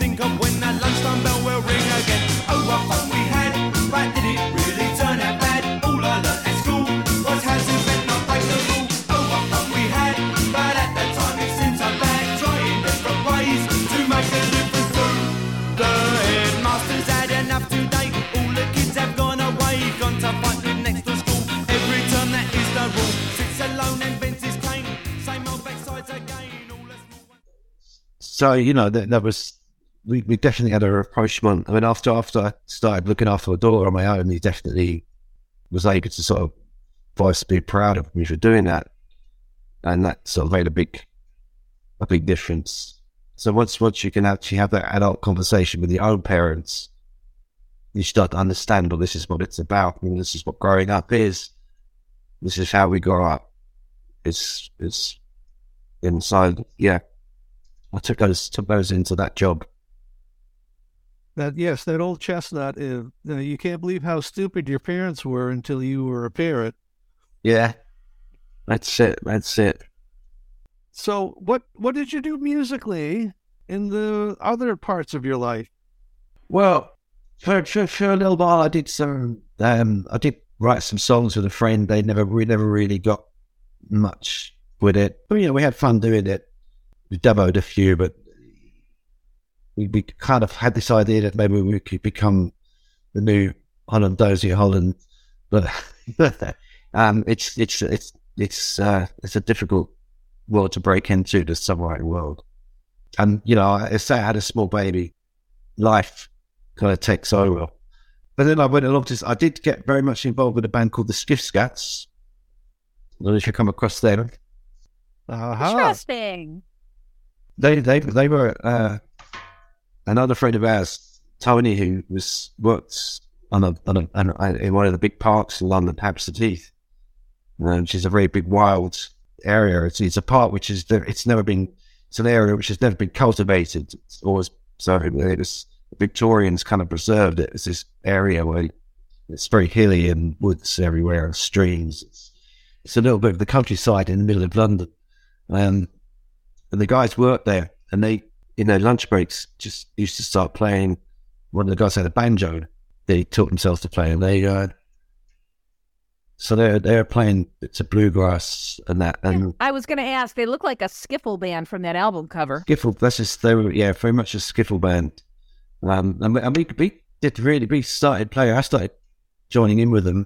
B: so
F: you know that, that was we, we definitely had a rapprochement. I mean, after after I started looking after my daughter on my own, he definitely was able to sort of voice be proud of me for doing that, and that sort of made a big a big difference. So once once you can actually have that adult conversation with your own parents, you start to understand. Well, this is what it's about. I mean, this is what growing up is. This is how we grow up. It's it's inside. Yeah, I took those took those into that job.
D: That yes, that old chestnut. Is, uh, you can't believe how stupid your parents were until you were a parent.
F: Yeah, that's it. That's it.
D: So what what did you do musically in the other parts of your life?
F: Well, for, for for a little while, I did some. Um, I did write some songs with a friend. They never we never really got much with it. But you know, we had fun doing it. We demoed a few, but we, we kind of had this idea that maybe we could become the new Holland Dozier Holland. But um, it's it's it's it's uh, it's a difficult world to break into, the songwriting world. And you know, I say I had a small baby. Life kind of takes over. But then I went along to, I did get very much involved with a band called the Skiff Skats. I don't know if you come across them.
D: Aha.
H: Interesting.
F: They, they, they were, uh, another friend of ours, Tony, who was, worked on a, on a, on a in one of the big parks in London, Hampstead Heath, uh, which is a very big wild area. It's, it's a park which is, it's never been, it's an area which has never been cultivated. It's always, so it was, Victorians kind of preserved it It's this area where it's very hilly and woods everywhere and streams. It's, it's a little bit of the countryside in the middle of London. Um, and the guys worked there and they, in their lunch breaks, just used to start playing. One of the guys had a banjo. They taught themselves to play and they, uh, so they're, they're playing bits of bluegrass and that. And
H: I was going to ask. They look like a skiffle band from that album cover.
F: skiffle, that's just, they were, yeah, very much a skiffle band. Um, and we, and we, we did really, we started playing. I started joining in with them.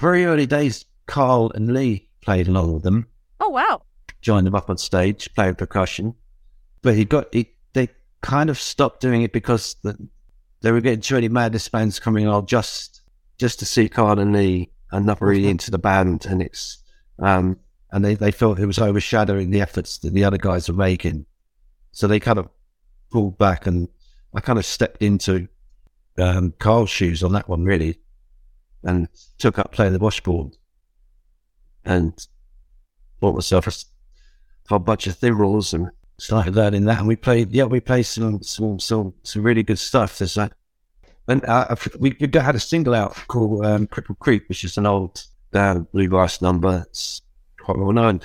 F: Very early days, Carl and Lee played along with them,
H: Oh wow.
F: Joined them up on stage, playing percussion. But he got, he, they kind of stopped doing it because the, they were getting too many Madness fans coming on just just to see Carl and Lee and not really into the band, and it's um, and they, they felt it was overshadowing the efforts that the other guys were making, so they kind of pulled back, and I kind of stepped into um, Carl's shoes on that one really, and took up playing the washboard, and bought myself a, a bunch of thimbles and started learning that, and we played yeah we played some some some, some really good stuff. There's that. And uh, we we had a single out called um, Cripple Creek, which is an old uh, bluegrass number. It's quite well known.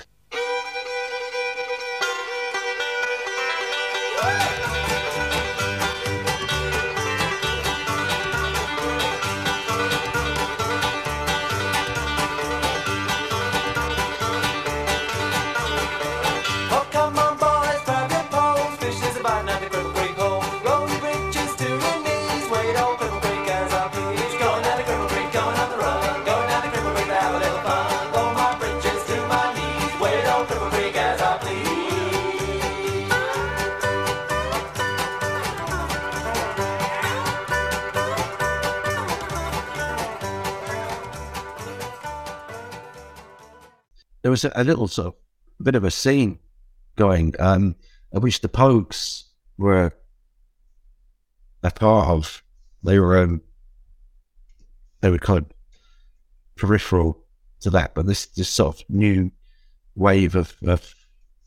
F: Was a, little sort of bit of a scene going, um, of which the Pogues were a part of. They were um, they were kind of peripheral to that, but this this sort of new wave of, of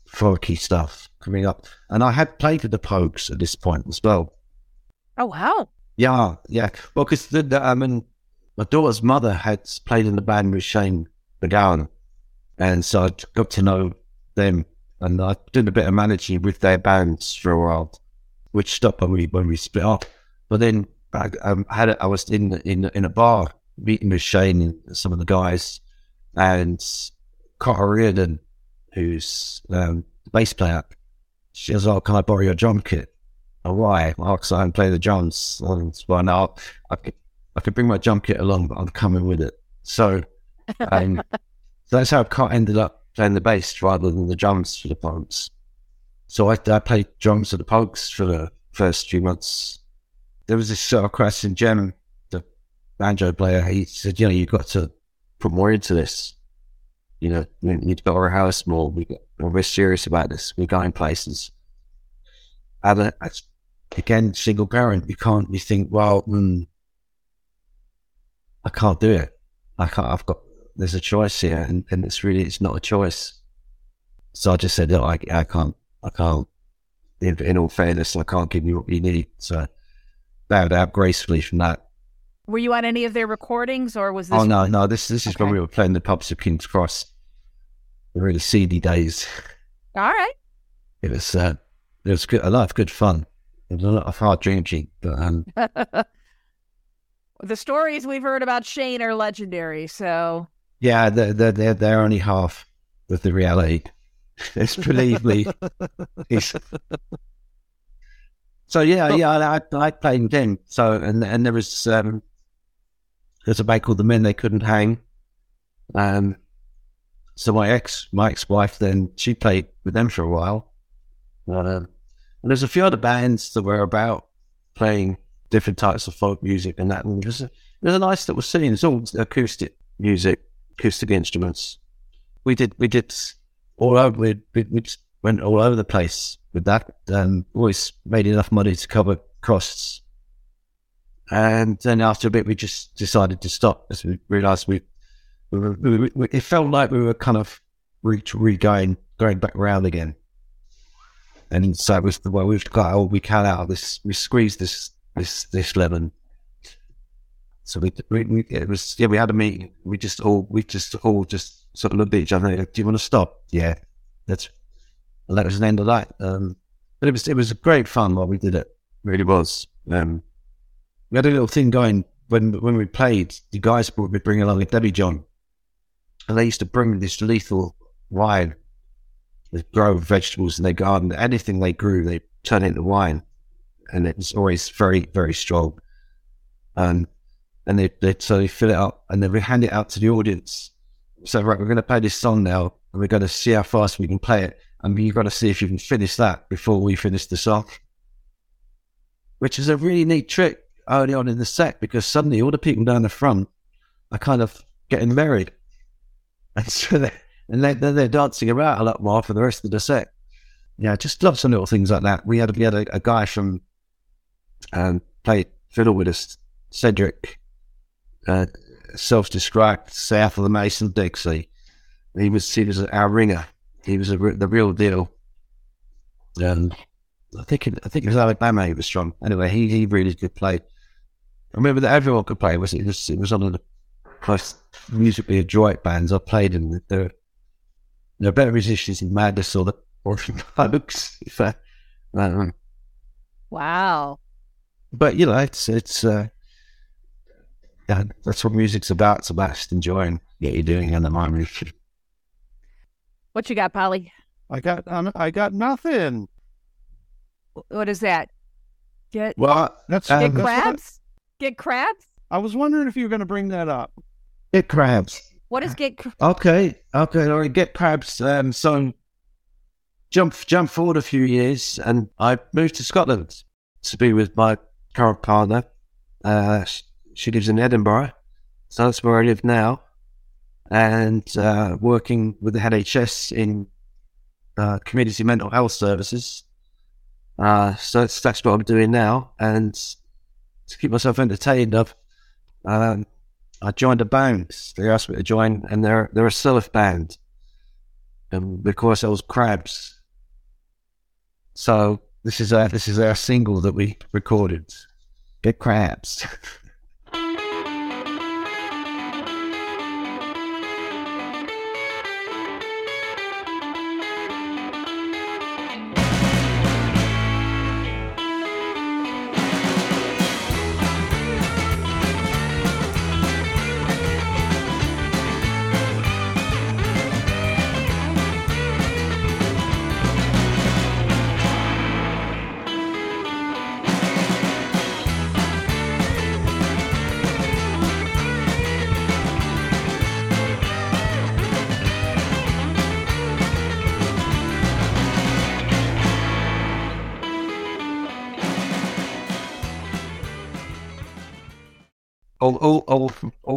F: folky stuff coming up, and I had played with the Pogues at this point as well.
H: Oh wow.
F: Yeah, yeah. Well, because I mean, my daughter's mother had played in the band with Shane MacGowan, and so I got to know them, and I did a bit of managing with their bands for a while, which stopped when we when we split up. But then I, um, had a, I was in in in a bar meeting with Shane and some of the guys, and Cait O'Riordan, who's um, the bass player, she was like, "Can I borrow your drum kit?" Oh, why? Well, 'cause I can play the drums. And well, now I could, I could bring my drum kit along, but I'm coming with it. So, um, so that's how I ended up playing the bass rather than the drums for the Pogues. So I, I played drums for the Pogues for the first few months. There was this sort of question, Jem, the banjo player, he said, you know, you've got to put more into this. You know, you need to go rehearse more. We got, we're serious about this. We're going places. And uh, again, single parent, you can't, you think, well, mm, I can't do it. I can't, I've got, there's a choice here and, and it's really, it's not a choice. So I just said, no, I, I can't, I can't, in, in all fairness, I can't give you what you need. So bowed out gracefully from that.
H: Were you on any of their recordings or was this
F: Oh no, no, this, this is when we were playing the pubs of King's Cross. The really seedy days.
H: all right?
F: It was, uh, it was good, a lot of good fun. It was a lot of hard drinking, but, um,
H: the stories we've heard about Shane are legendary, so
F: Yeah, they're, they're, they're, only half of the reality. It's believe me. It's... So yeah, yeah, I, I played with them. So and and there was um, there's a band called the Men They Couldn't Hang. Um, so my ex my ex wife then she played with them for a while. Um, and there's a few other bands that were about playing different types of folk music and that. And there's a, there's a nice little scene. It's all acoustic music, acoustic instruments. We did we did all over. We, we, we went all over the place with that. Um, always made enough money to cover costs. And then after a bit, we just decided to stop as we realised we, we, were, we, we, it felt like we were kind of re, re going going back around again. And so it was the well, we've got all we can out of this. We squeezed this this this lemon. So we, we, we it was yeah we had a meeting. We just all we just all just sort of looked at each other. Do you want to stop? Yeah, that's that was the end of that. Um, but it was it was great fun while we did it. Really was. Um, we had a little thing going when when we played. The guys would would bringing along a demijohn, and they used to bring this lethal wine. They grow vegetables in their garden. Anything they grew, they turn into wine, and it was always very very strong. Um, and they they so they fill it up and then we hand it out to the audience. So right, we're going to play this song now, and we're going to see how fast we can play it, and you've got to see if you can finish that before we finish the song. Which is a really neat trick. early on in the set because suddenly all the people down the front are kind of getting married, and so they and they, then they're dancing around a lot more for the rest of the set. Yeah, just lots of little things like that. We had we had a, a guy from um, played fiddle with us, Cedric, uh, self-described south of the Mason Dixie. He was he was our ringer. He was a, the real deal. And I think it, I think it was Alabama. He was strong. Anyway, he he really could play. I remember that everyone could play. It was it was it was one of the most musically adroit bands I played in. They're they're better musicians in Madness or the Orphan Folks. If I, I don't know.
H: Wow.
F: But you know, it's it's uh, yeah, that's what music's about. It's about just enjoying what you're doing in the moment.
H: What you got, Polly?
D: I got um, I got nothing.
H: What is that? Get
F: Well,
D: That's,
F: Um,
H: get
D: that's I-
H: crabs? Get crabs?
D: I, was wondering if you were going to bring that up.
F: get crabs.
H: What is get? cr-
F: Okay, okay, all right, get crabs. Um, so jump jump forward a few years, and I moved to Scotland to be with my current partner. Uh, sh- she lives in Edinburgh, so that's where I live now, and uh, working with the NHS in uh, community mental health services. Uh, so that's, that's what I'm doing now, and to keep myself entertained, I've um, I joined a band. They asked me to join, and they're they're a surf band. And because I was crabs. So this is our this is our single that we recorded. Get crabs.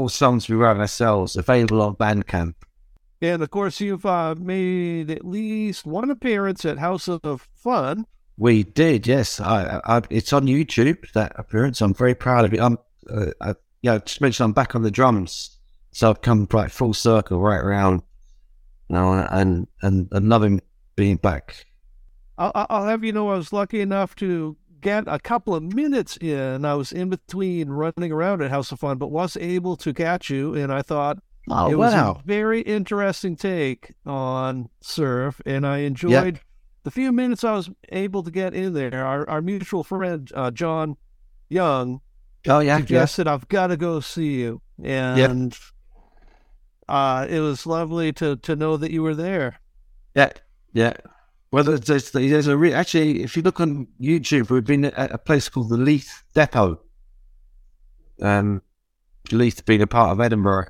F: all songs we wrote ourselves available on Bandcamp.
D: And of course, you've uh, made at least one appearance at House of Fun.
F: We did, yes. I, I, it's on YouTube that appearance. I'm very proud of it. I'm, uh, I, yeah, just mentioned I'm back on the drums, so I've come right full circle, right around. You know, and and and loving being back.
D: I'll- I'll have you know, I was lucky enough to get a couple of minutes in. I was in between running around at House of Fun, but was able to catch you. And I thought
F: Oh
D: it was a very interesting take on surf, and I enjoyed the few minutes I was able to get in there. Our, our mutual friend uh, John Young
F: Oh yeah, yeah.
D: suggested I've got to go see you, and uh, it was lovely to to know that you were there.
F: Yeah, yeah. Well, there's there's, a re- actually, if you look on YouTube, we've been at a place called the Leith Depot. Um, Leith being a part of Edinburgh,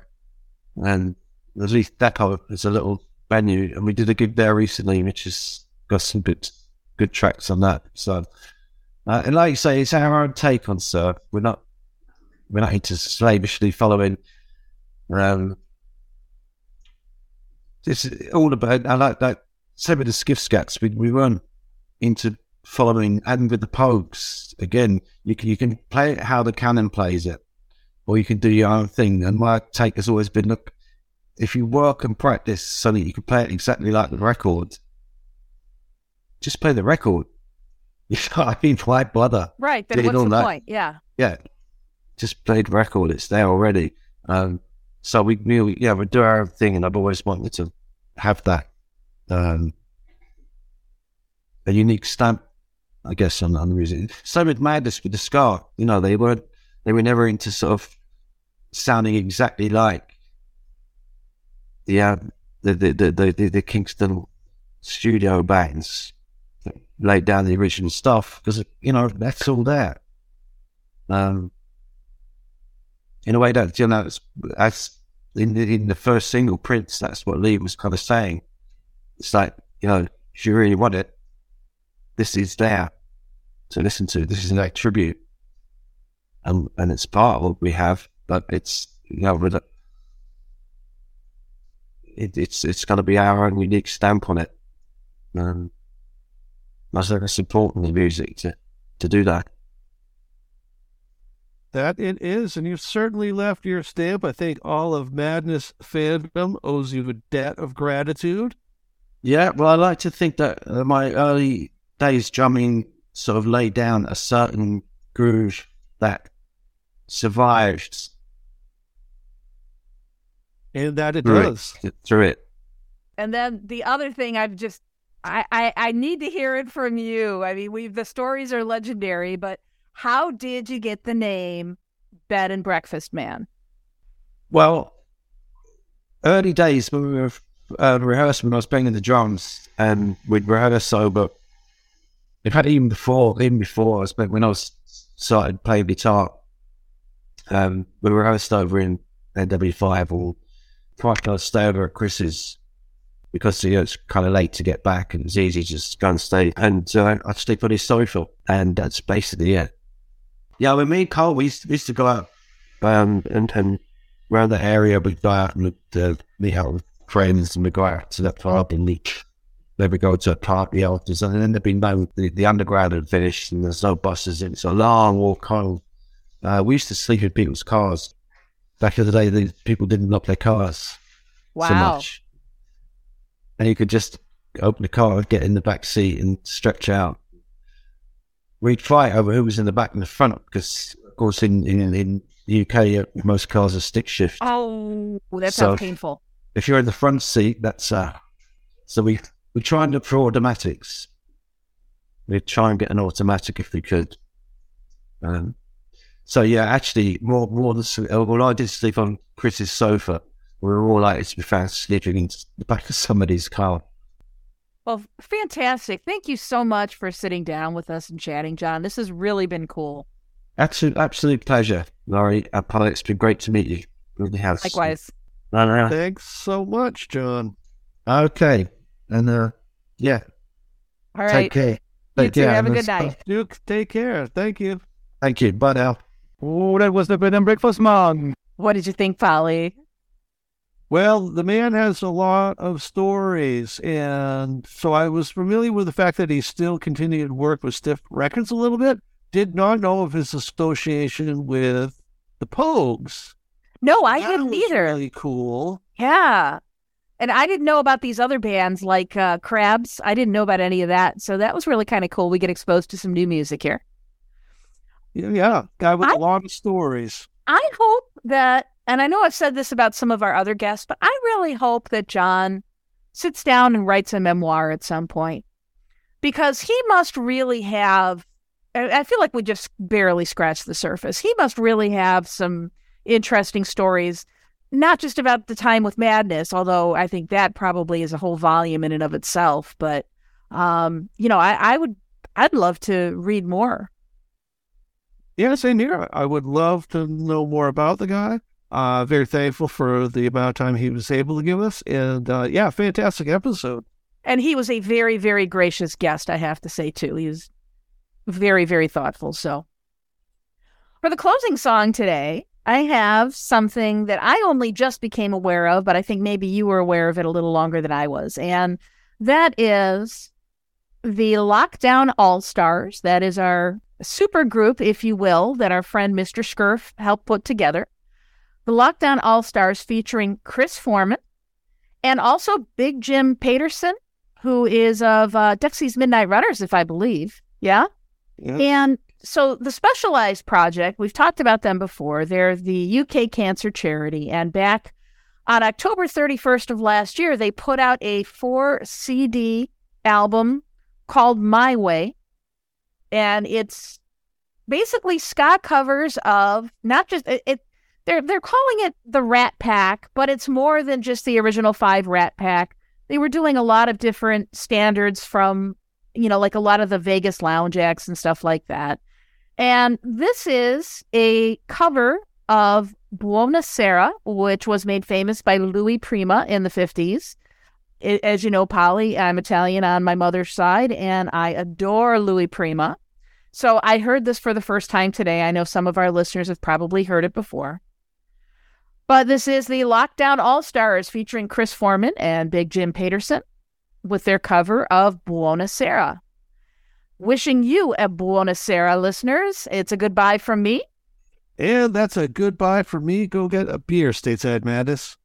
F: and the Leith Depot is a little venue, and we did a gig there recently, which has got some good good tracks on that. So, uh, and like you say, it's our own take on surf. We're not we're not into slavishly following. Um, it's all about. I like that. Same with the skiff skats. We we weren't into following, and with the pogues again. You can you can play it how the canon plays it, or you can do your own thing. And my take has always been: look, if you work and practice so that you can play it exactly like the record, just play the record. You know, I mean, why bother?
H: Right. Then what's the
F: that.
H: point? Yeah.
F: yeah, just played record. It's there already. Um, so we, we, yeah, we do our own thing, and I've always wanted to have that um, a unique stamp, I guess, on, on the music. Same with Madness with the Ska. You know, they weren't, they were never into sort of sounding exactly like the uh, the, the, the, the, the Kingston studio bands laid down the original stuff because you know that's all there. Um, in a way that you know, as in the, in the first single, Prince, that's what Lee was kind of saying. It's like you know, if you really want it, this is there to listen to. This is like tribute. and and it's part of what we have, but it's you know it, it's it's got to be our own unique stamp on it. Um, I think it's important in music to to do that.
D: That it is, and you've certainly left your stamp. I think all of Madness fandom owes you a debt of gratitude.
F: Yeah, well, I like to think that uh, my early days drumming sort of laid down a certain groove that survived
D: And that it
F: through
D: does.
F: it. Through it.
C: And then the other thing I've just I, I I need to hear it from you. I mean, we the stories are legendary, but how did you get the name Bed and Breakfast Man?
F: Well, early days when we were uh, rehearsing, when I was playing the drums, and we'd rehearse sober. In fact, even before, even before I was when I was started playing guitar, um, we rehearsed over in NW5 or quite close stay over at Chris's because you know, it's kind of late to get back and it's easy to just go and stay. And uh, I'd sleep on his sofa, and that's basically it. Yeah, when me and Carl, we used, we used to go out um, and, and around the area, we'd go out and uh, meet out friends and we'd go out to the pub and meet. Then we go to a party afterwards, and then there'd be no, the, the underground had finished and there's no buses in. It's a long walk home. Uh, we used to sleep in people's cars. Back in the day, the people didn't lock their cars so much. And you could just open the car, get in the back seat, and stretch out. We'd fight over who was in the back and the front because, of course, in in, in the UK, uh, most cars are stick shift.
C: Oh, that
F: So-
C: sounds painful.
F: If you're in the front seat, that's uh. So we we try and look for automatics. We'd try and get an automatic if we could. Um, so yeah, actually, more more than uh, well, I did sleep on Chris's sofa. We were all likely to be found sleeping in the back of somebody's car.
C: Well, fantastic. Thank you so much for sitting down with us and chatting, John. This has really been cool.
F: Absolute, absolute pleasure, Laurie. And Paul, it's been great to meet you. Really has.
C: Likewise.
F: No, no, no.
D: Thanks so much, John.
F: Okay, and uh, yeah,
C: All right.
F: take care.
C: You
F: Take
C: too.
F: care.
C: Have a good night.
D: Duke, take care. Thank you.
F: Thank you. Bye now.
I: Oh, that was the bed and breakfast man.
C: What did you think, Polly?
D: Well, the man has a lot of stories, and so I was familiar with the fact that he still continued to work with Stiff Records a little bit. Did not know of his association with the Pogues.
C: No, I
D: That
C: didn't
D: was
C: either.
D: Really cool.
C: Yeah. And I didn't know about these other bands like uh, Crabs. I didn't know about any of that. So that was really kind of cool. We get exposed to some new music here.
D: Yeah, guy with
C: I-
D: a lot of stories.
C: I hope that, and I know I've said this about some of our other guests, but I really hope that John sits down and writes a memoir at some point because he must really have. I I feel like we just barely scratched the surface. He must really have some interesting stories, not just about the time with madness, although I think that probably is a whole volume in and of itself. But, um, you know, I, I would, I'd love to read more.
D: Yeah, same here. I would love to know more about the guy. Uh, very thankful for the amount of time he was able to give us. And uh, yeah, fantastic episode.
C: And he was a very, very gracious guest, I have to say, too. He was very, very thoughtful. So, for the closing song today, I have something that I only just became aware of, but I think maybe you were aware of it a little longer than I was. And that is the Lockdown All Stars. That is our super group, if you will, that our friend Mr. Scurf helped put together. The Lockdown All Stars featuring Chris Foreman and also Big Jim Paterson, who is of uh, Dexy's Midnight Runners, if I believe. Yeah.
D: Yeah.
C: And so the Specialized Project, we've talked about them before. They're the UK cancer charity. And back on October 31st of last year, they put out a four CD album called My Way. And it's basically ska covers of not just it, it they're they're calling it the Rat Pack, but it's more than just the original five Rat Pack. They were doing a lot of different standards from, you know, like a lot of the Vegas lounge acts and stuff like that. And this is a cover of Buona Sera, which was made famous by Louis Prima in the 50s. It, as you know, Polly, I'm Italian on my mother's side, and I adore Louis Prima.
H: So I heard this for the first time today. I know some of our listeners have probably heard it before. But this is the Lockdown All Stars featuring Chris Foreman and Big Jim Paterson with their cover of Buona Sera. Wishing you a buonasera, listeners. It's a goodbye from me.
D: And that's a goodbye from me. Go get a beer, Stateside Madness.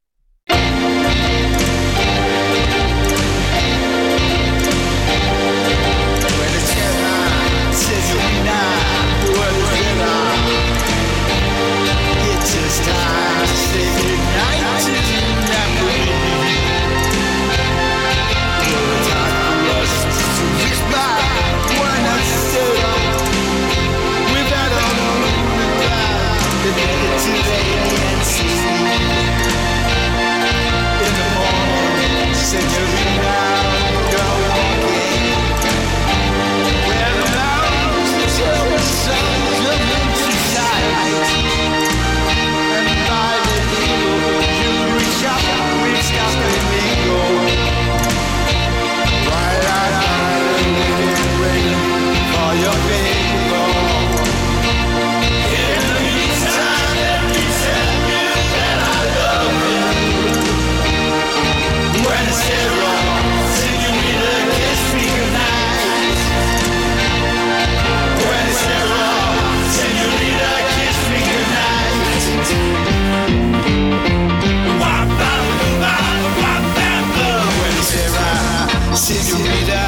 B: senorita,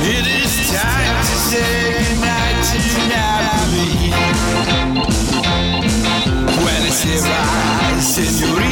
B: It is time to say goodnight to Natalie. Buenos senorita.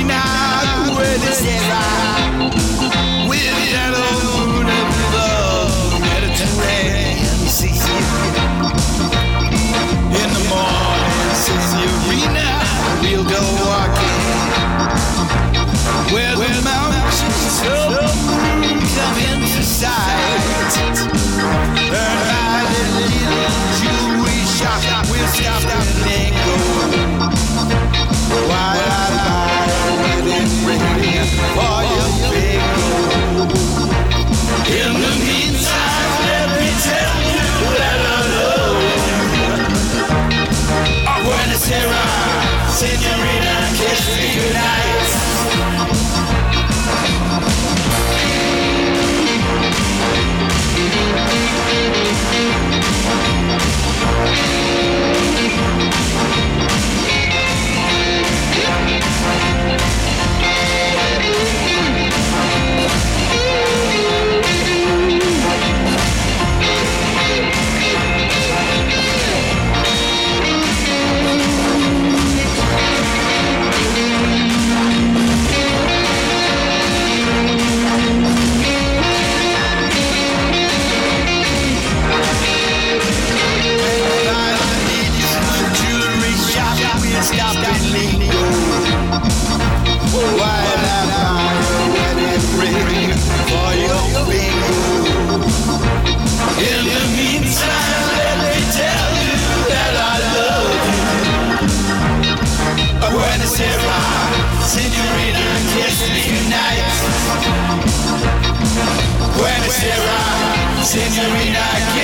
B: Sarah, Senorina